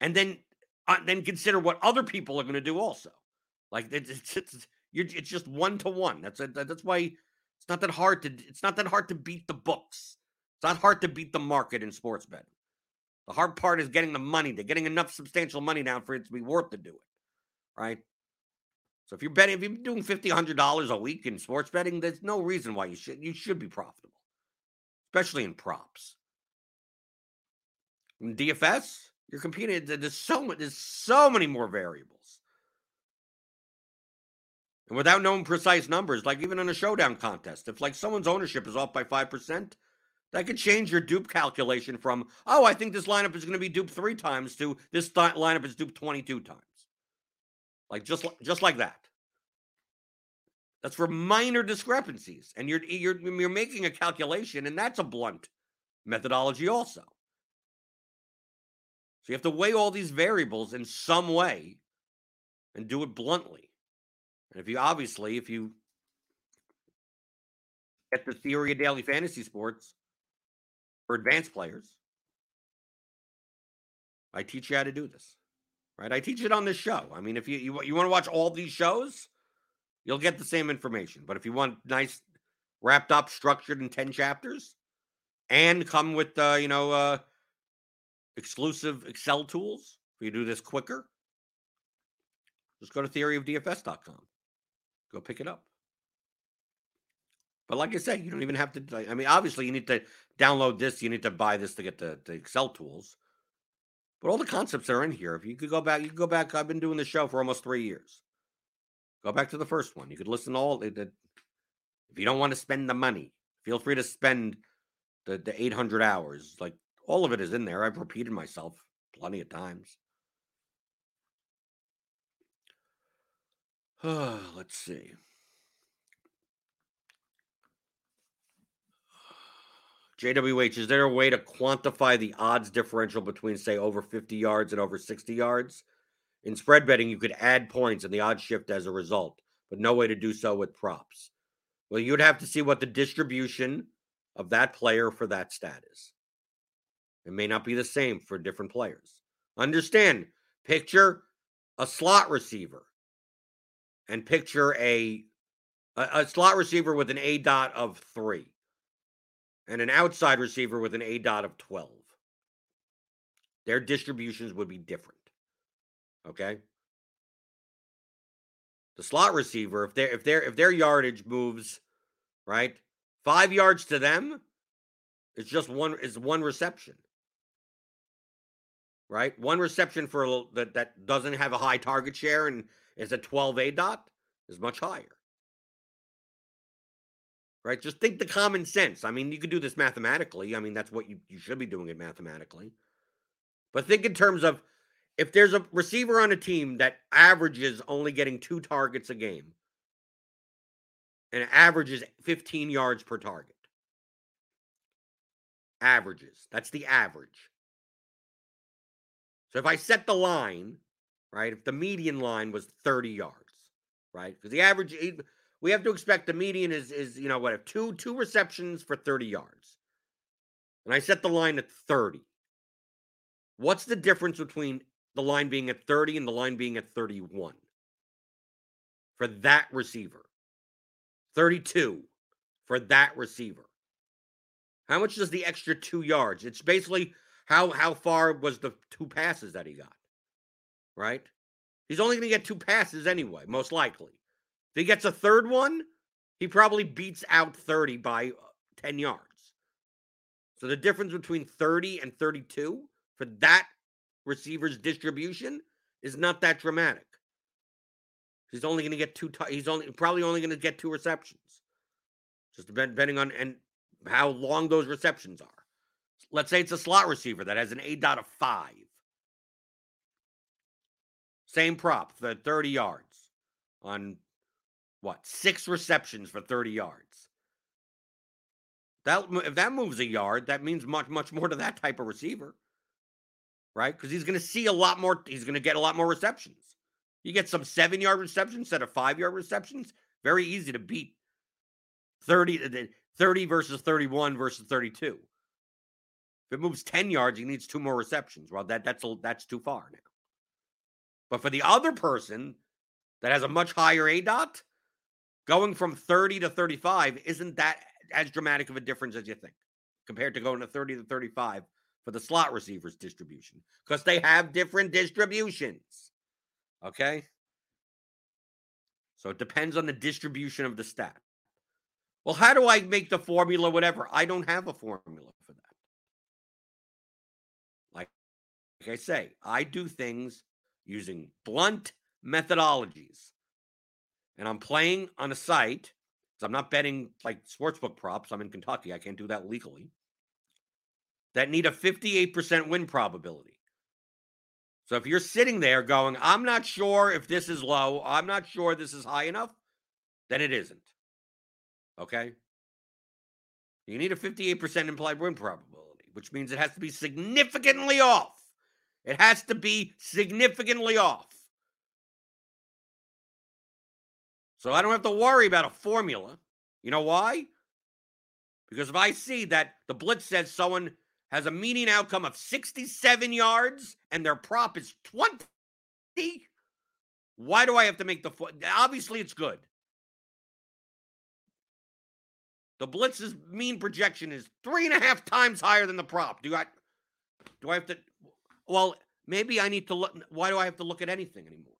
C: And then uh, then consider what other people are going to do also. Like it's it's, it's, it's just one to one. That's a, that's why it's not that hard to it's not that hard to beat the books. It's not hard to beat the market in sports betting. The hard part is getting the money, to getting enough substantial money down for it to be worth to do it. Right? So if you're betting, if you're doing fifty, hundred dollars a week in sports betting, there's no reason why you should you should be profitable, especially in props. In DFS, you're competing. There's so there's so many more variables, and without knowing precise numbers, like even in a showdown contest, if like someone's ownership is off by five percent, that could change your dupe calculation from, oh, I think this lineup is going to be duped three times to this th- lineup is duped 22 times. Like just, just like that. That's for minor discrepancies. And you're, you're, you're making a calculation, and that's a blunt methodology also. So you have to weigh all these variables in some way and do it bluntly. And if you obviously, if you get the theory of daily fantasy sports, for advanced players. I teach you how to do this, right? I teach it on this show. I mean, if you you, you want to watch all these shows, you'll get the same information. But if you want nice, wrapped up, structured in ten chapters, and come with uh, you know uh, exclusive Excel tools for you do this quicker, just go to theoryofdfs.com. Go pick it up. But like I said, you don't even have to. I mean, obviously, you need to download this. You need to buy this to get the, the Excel tools. But all the concepts are in here. If you could go back, you could go back. I've been doing the show for almost three years. Go back to the first one. You could listen to all. If you don't want to spend the money, feel free to spend the the eight hundred hours. Like all of it is in there. I've repeated myself plenty of times. Uh, let's see. JWH, is there a way to quantify the odds differential between, say, over 50 yards and over 60 yards? In spread betting, you could add points and the odds shift as a result, but no way to do so with props. Well, you'd have to see what the distribution of that player for that stat is. It may not be the same for different players. Understand, picture a slot receiver and picture a, a, a slot receiver with an A dot of three and an outside receiver with an A dot of 12. Their distributions would be different. Okay. The slot receiver, if their if their if their yardage moves, right, five yards to them, it's just one is one reception. Right? One reception for a, that that doesn't have a high target share and is a 12 A dot is much higher right? Just think the common sense. I mean, you could do this mathematically. I mean, that's what you, you should be doing it mathematically. But think in terms of if there's a receiver on a team that averages only getting two targets a game and averages 15 yards per target. Averages. That's the average. So if I set the line, right, if the median line was 30 yards, right? Because the average we have to expect the median is is you know what if two two receptions for 30 yards. And I set the line at 30. What's the difference between the line being at 30 and the line being at 31 for that receiver? 32 for that receiver. How much does the extra 2 yards? It's basically how how far was the two passes that he got? Right? He's only going to get two passes anyway, most likely. If he gets a third one, he probably beats out 30 by uh, 10 yards. So the difference between 30 and 32 for that receiver's distribution is not that dramatic. He's only going to get two. T- he's only probably only going to get two receptions, just depending on and how long those receptions are. Let's say it's a slot receiver that has an A dot of five. Same prop, the 30 yards on what six receptions for 30 yards. That if that moves a yard, that means much much more to that type of receiver. right? Because he's going to see a lot more. He's going to get a lot more receptions. You get some seven yard receptions instead of five yard receptions. Very easy to beat 30, uh, 30 versus 31 versus 32. If it moves 10 yards, he needs two more receptions. Well, that that's that's too far now. But for the other person that has a much higher A dot, going from 30 to 35 isn't that as dramatic of a difference as you think compared to going to 30 to 35 for the slot receivers distribution because they have different distributions. Okay. So it depends on the distribution of the stat. Well, how do I make the formula whatever? I don't have a formula for that. Like, like I say, I do things using blunt methodologies. And I'm playing on a site, so I'm not betting like sportsbook props. I'm in Kentucky. I can't do that legally. That need a 58% win probability. So if you're sitting there going, I'm not sure if this is low, I'm not sure this is high enough, then it isn't. Okay? You need a 58% implied win probability, which means it has to be significantly off. It has to be significantly off. So I don't have to worry about a formula. You know why? Because if I see that the blitz says someone has a median outcome of 67 yards and their prop is 20. Why do I have to make the? Obviously, it's good. The blitz's mean projection is three and a half times higher than the prop. Do I do I have to well, maybe I need to look why do I have to look at anything anymore?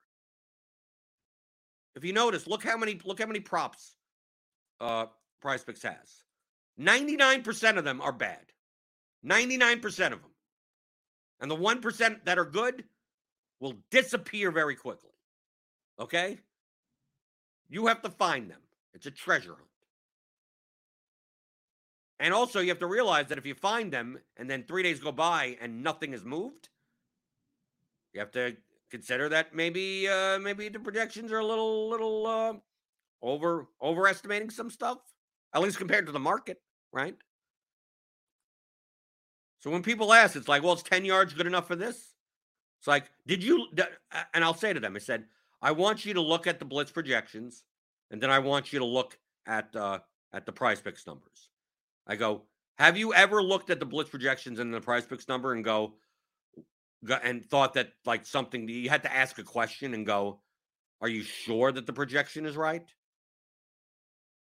C: If you notice, look how many look how many props uh Picks has. 99% of them are bad. 99% of them. And the 1% that are good will disappear very quickly. Okay? You have to find them. It's a treasure hunt. And also, you have to realize that if you find them and then three days go by and nothing has moved, you have to consider that maybe uh, maybe the projections are a little little uh, over overestimating some stuff, at least compared to the market, right? So when people ask, it's like, well, it's 10 yards good enough for this? It's like, did you, and I'll say to them, I said, I want you to look at the blitz projections, and then I want you to look at uh, at the prize picks numbers. I go, have you ever looked at the blitz projections and the prize picks number and go, and thought that like something you had to ask a question and go, are you sure that the projection is right?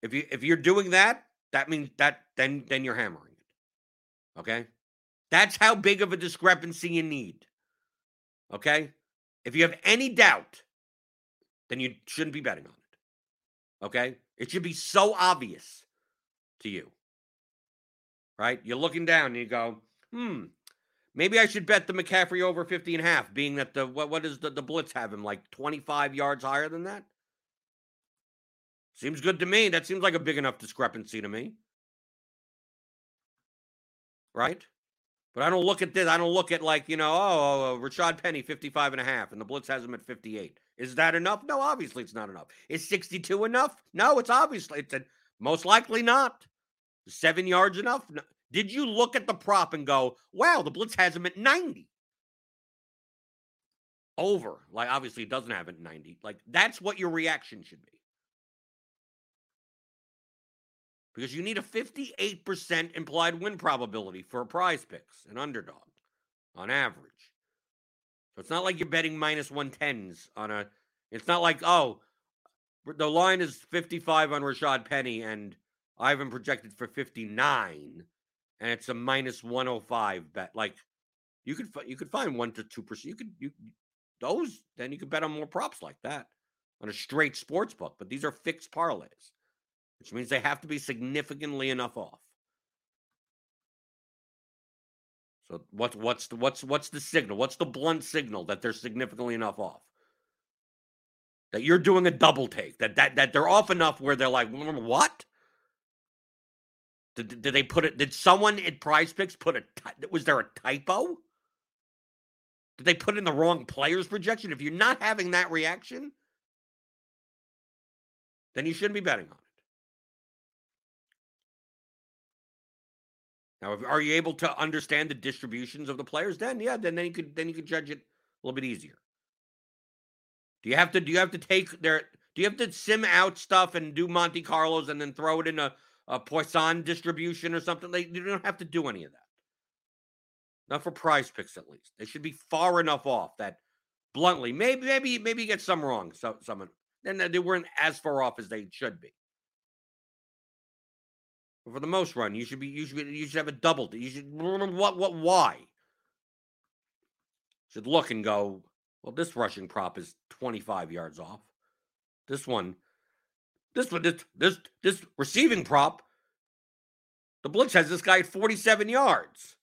C: If you if you're doing that, that means that then then you're hammering it. Okay? That's how big of a discrepancy you need. Okay? If you have any doubt, then you shouldn't be betting on it. Okay? It should be so obvious to you. Right? You're looking down and you go, hmm, maybe I should bet the McCaffrey over 50 and a half, being that the what, does the, the blitz have him like 25 yards higher than that? Seems good to me. That seems like a big enough discrepancy to me. Right? But I don't look at this. I don't look at like, you know, oh, oh, oh Rashad Penny, 55 and a half, and the Blitz has him at 58. Is that enough? No, obviously it's not enough. Is 62 enough? No, it's obviously, it's a, most likely not. Seven yards enough? No. Did you look at the prop and go, wow, the Blitz has him at 90? Over. Like, obviously, it doesn't have it 90. Like, that's what your reaction should be. because you need a 58% implied win probability for a prize picks, an underdog on average. So it's not like you're betting minus 110s on a, it's not like, oh, the line is 55 on Rashad Penny and Ivan projected for 59 and it's a minus 105 bet. Like you could, you could find one to 2%. You could, you, those, then you could bet on more props like that on a straight sports book, but these are fixed parlays which means they have to be significantly enough off. So what's what's the what's what's the signal? What's the blunt signal that they're significantly enough off? That you're doing a double take. That that that they're off enough where they're like, what? Did, did they put it? Did someone at Prize Picks put a? Was there a typo? Did they put in the wrong players projection? If you're not having that reaction, then you shouldn't be betting on. It. Now, if, are you able to understand the distributions of the players? Then, yeah, then, then you could then you could judge it a little bit easier. Do you have to do you have to take their do you have to sim out stuff and do Monte Carlos and then throw it in a, a Poisson distribution or something? Like you don't have to do any of that. Not for prize picks, at least. They should be far enough off that bluntly, maybe, maybe, maybe you get some wrong. So someone then they weren't as far off as they should be. But for the most run, you should be you should be, you should have a double. You should what what why? Should look and go, well, this rushing prop is 25 yards off. This one, this this this this receiving prop, the blitz has this guy at 47 yards.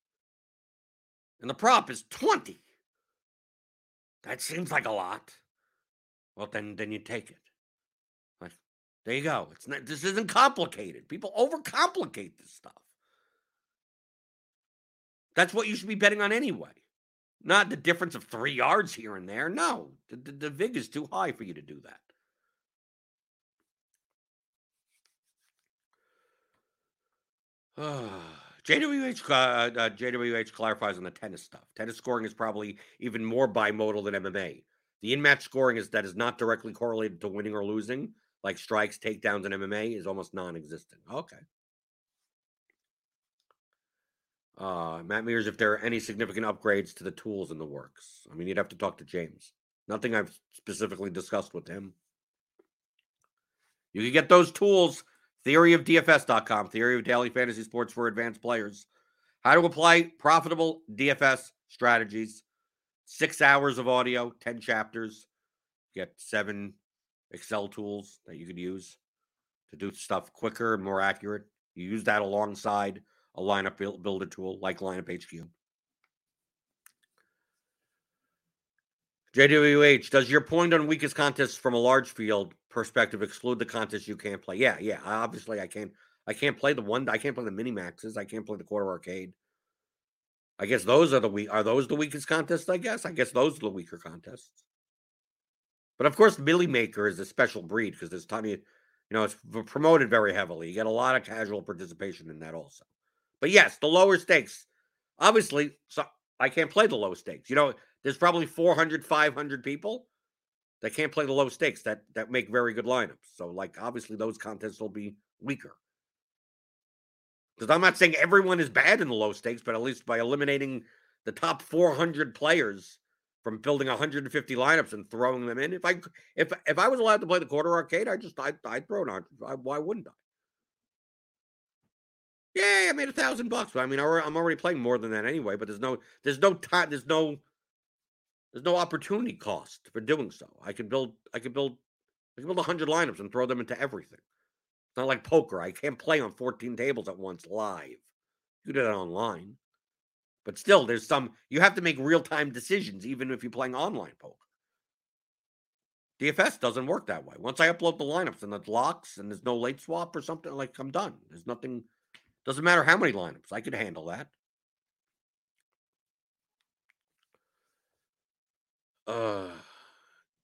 C: And the prop is 20. That seems like a lot. Well, then then you take it. There you go. It's not this isn't complicated. People overcomplicate this stuff. That's what you should be betting on anyway. Not the difference of three yards here and there. No, the, the, the VIG is too high for you to do that. (sighs) JWH uh, uh, JWH clarifies on the tennis stuff. Tennis scoring is probably even more bimodal than MMA. The in-match scoring is that is not directly correlated to winning or losing, like strikes, takedowns, and MMA is almost non-existent. Okay. Uh, Matt Mears, if there are any significant upgrades to the tools in the works. I mean, you'd have to talk to James. Nothing I've specifically discussed with him. You can get those tools theoryofdfs.com, theory of daily fantasy sports for advanced players. How to apply profitable DFS strategies. Six hours of audio, 10 chapters. Get seven Excel tools that you could use to do stuff quicker and more accurate. You use that alongside a lineup builder tool like Lineup HQ. JWH, does your point on weakest contests from a large field perspective exclude the contests you can't play? Yeah, yeah. Obviously, I can't. I can't play the one. I can't play the mini maxes. I can't play the quarter arcade. I guess those are the weak. Are those the weakest contests? I guess. I guess those are the weaker contests. But of course, Milly Maker is a special breed because there's tiny. You know, it's promoted very heavily. You get a lot of casual participation in that also. But yes, the lower stakes. Obviously, so I can't play the low stakes. You know, there's probably 400, 500 people that can't play the low stakes that that make very good lineups. So, like, obviously, those contests will be weaker. Because I'm not saying everyone is bad in the low stakes, but at least by eliminating the top 400 players from building 150 lineups and throwing them in. If I if if I was allowed to play the quarter arcade, I just I'd, I'd throw it on. Why wouldn't I? Yeah, I made a thousand bucks. I mean, I'm already playing more than that anyway. But there's no there's no time. There's no there's no opportunity cost for doing so. I can build I can build I can build 100 lineups and throw them into everything. It's not like poker. I can't play on 14 tables at once live. You do that online. But still, there's some you have to make real-time decisions even if you're playing online poker. DFS doesn't work that way. Once I upload the lineups and it locks and there's no late swap or something, like I'm done. There's nothing, doesn't matter how many lineups. I could handle that. Uh,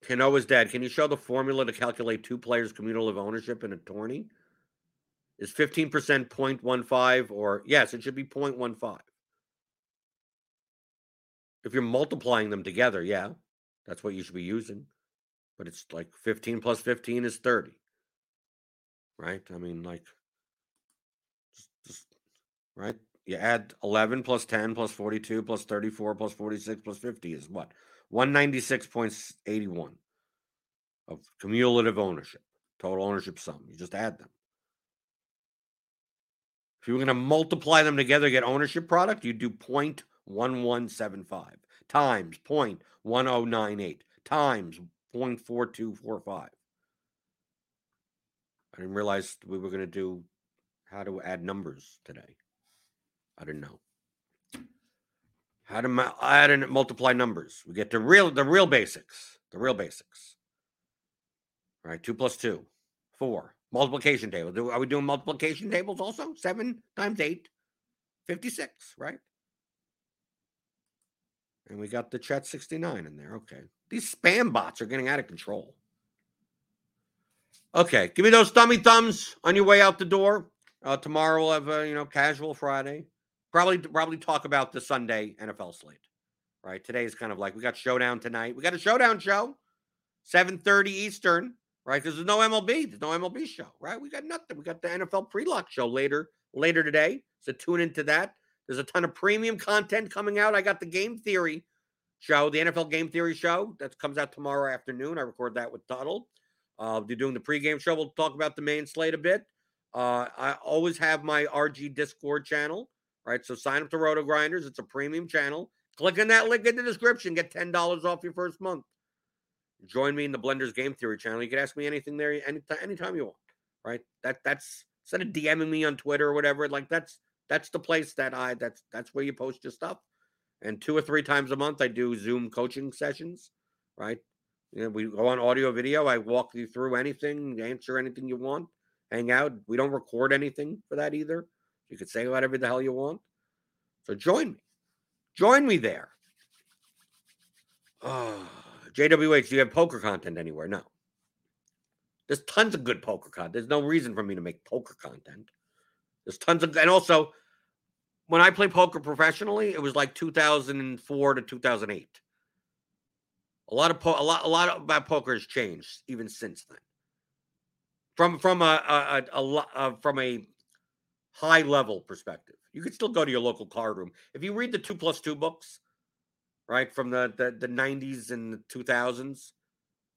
C: Kanoa's dead. Can you show the formula to calculate two players' cumulative ownership in a tourney? Is 15% 0.15 or yes, it should be 0.15. If you're multiplying them together, yeah, that's what you should be using. But it's like 15 plus 15 is 30. Right? I mean, like, just, just right? You add 11 plus 10 plus 42 plus 34 plus 46 plus 50 is what? 196.81 of cumulative ownership, total ownership sum. You just add them. If you were going to multiply them together, get ownership product, you do 0.1175 times 0.1098 times 0.4245. I didn't realize we were going to do how to add numbers today. I didn't know. How to add and multiply numbers? We get the real the real basics. The real basics. All right, two plus two, four. Multiplication table. Are we doing multiplication tables also? Seven times eight, 56, right? And we got the chat 69 in there. Okay. These spam bots are getting out of control. Okay. Give me those thummy thumbs on your way out the door. Uh, tomorrow we'll have a, you know, casual Friday probably probably talk about the Sunday NFL slate. Right. Today is kind of like we got showdown tonight. We got a showdown show, 7:30 Eastern, right? Because there's no MLB. There's no MLB show, right? We got nothing. We got the NFL pre-lock show later, later today. So tune into that. There's a ton of premium content coming out. I got the game theory show, the NFL game theory show that comes out tomorrow afternoon. I record that with Tuttle. Uh, they're doing the pregame show. We'll talk about the main slate a bit. Uh, I always have my RG Discord channel, right? So sign up to RotoGrinders. It's a premium channel. Click on that link in the description. Get ten dollars off your first month. Join me in the Blenders Game Theory channel. You can ask me anything there anytime, anytime you want. Right? That that's instead of DMing me on Twitter or whatever. Like that's that's the place that I that's that's where you post your stuff. And two or three times a month, I do Zoom coaching sessions. Right? You know, we go on audio, video. I walk you through anything, answer anything you want, hang out. We don't record anything for that either. You can say whatever the hell you want. So join me. Join me there. Ah, oh, JWH, do you have poker content anywhere? No. There's tons of good poker content. There's no reason for me to make poker content. There's tons of, and also, when I play poker professionally, it was like 2004 to 2008. A lot of po- a lot a lot about poker has changed even since then. From from a a, a, a, a uh, from a high level perspective, you could still go to your local card room if you read the two plus two books, right from the the, the 90s and the 2000s.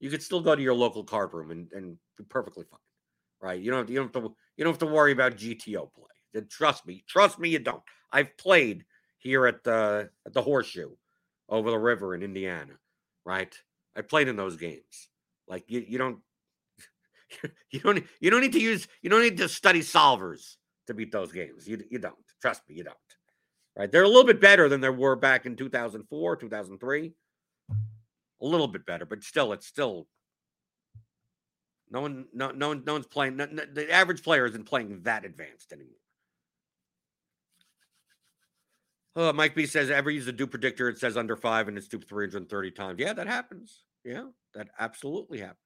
C: You could still go to your local card room and, and be perfectly fine, right? You don't you don't have to you don't have to worry about GTO play. Trust me, trust me, you don't. I've played here at the at the Horseshoe over the river in Indiana right? I played in those games. Like you, you don't, (laughs) you don't, you don't need to use, you don't need to study solvers to beat those games. You, you don't. Trust me, you don't. Right? They're a little bit better than they were back in 2004, 2003. A little bit better, but still, it's still no one, no, no no one's playing. No, no, the average player isn't playing that advanced anymore. Oh, Mike B says ever use a do predictor, it says under five and it's duped 330 times. Yeah, that happens. Yeah, that absolutely happens.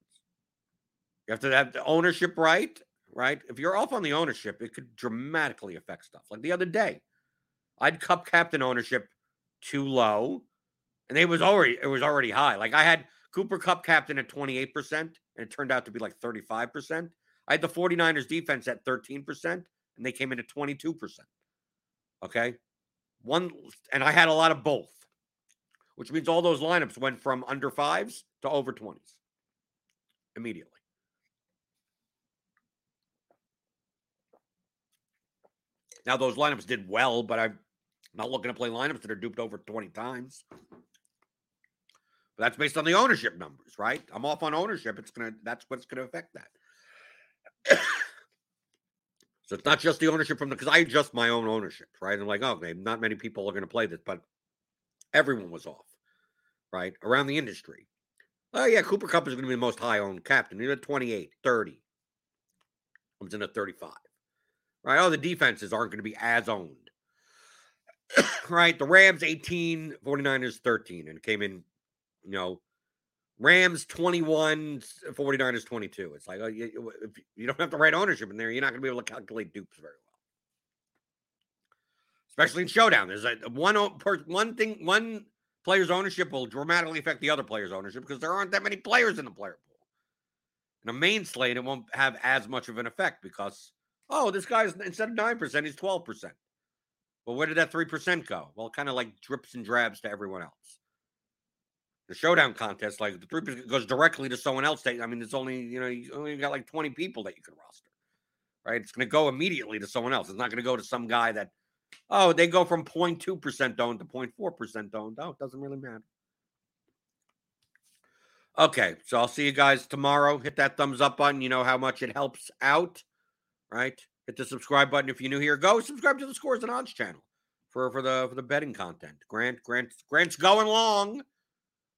C: You have to have the ownership right, right? If you're off on the ownership, it could dramatically affect stuff. Like the other day, I'd Kupp captain ownership too low, and it was already it was already high. Like I had Cooper Kupp captain at 28%, and it turned out to be like 35%. I had the 49ers defense at 13%, and they came in at 22%. Okay. One, and I had a lot of both, which means all those lineups went from under fives to over 20s immediately. Now, those lineups did well, but I'm not looking to play lineups that are duped over 20 times. But that's based on the ownership numbers, right? I'm off on ownership. It's gonna that's what's gonna affect that. So it's not just the ownership from the because I adjust my own ownership, right? I'm like, oh, okay, not many people are to play this, but everyone was off, right? Around the industry. Oh, yeah, Cooper Kupp is to be the most high owned captain. He's at 28, 30. Comes in at 35. Right? Oh, the defenses aren't going to be as owned. (coughs) right? The Rams 18, 49ers 13, and came in, you know, Rams 21, 49ers 22. It's like, oh, you, if you don't have the right ownership in there, you're not going to be able to calculate dupes very well. Especially in showdown. There's a one one thing, one player's ownership will dramatically affect the other player's ownership because there aren't that many players in the player pool. In a main slate, it won't have as much of an effect because, oh, this guy's instead of 9%, he's 12%. Well, where did that 3% go? Well, kind of like drips and drabs to everyone else the showdown contest, like the 3% goes directly to someone else. I mean, it's only you know you only got like twenty people that you can roster, right? It's going to go immediately to someone else. It's not going to go to some guy that oh they go from 0.2 percent owned to 0.4 percent owned. Oh, it doesn't really matter. Okay, so I'll see you guys tomorrow. Hit that thumbs up button. You know how much it helps out, right? Hit the subscribe button if you're new here. Go subscribe to the Scores and Odds channel for for the for the betting content. Grant Grant Grant's going long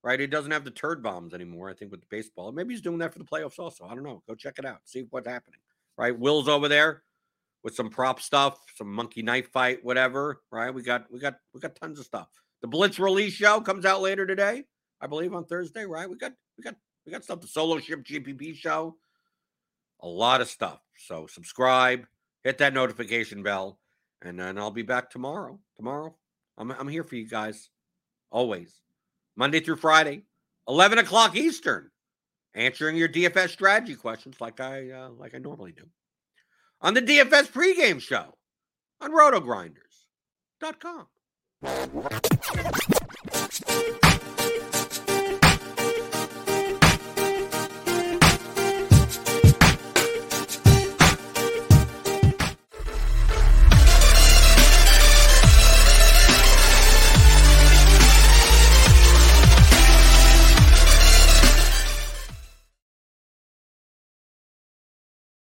C: right? He doesn't have the turd bombs anymore, I think, with the baseball. Maybe he's doing that for the playoffs also. I don't know. Go check it out. See what's happening, right? Will's over there with some prop stuff, some monkey knife fight, whatever, right? We got, we got, we got tons of stuff. The Blitz release show comes out later today, I believe on Thursday, right? We got, we got, we got stuff. The solo ship GPP show, a lot of stuff. So subscribe, hit that notification bell. And then I'll be back tomorrow. Tomorrow, I'm, I'm here for you guys always. Monday through Friday, 11 o'clock Eastern, answering your DFS strategy questions like I uh, like I normally do on the DFS pregame show on rotogrinders.com.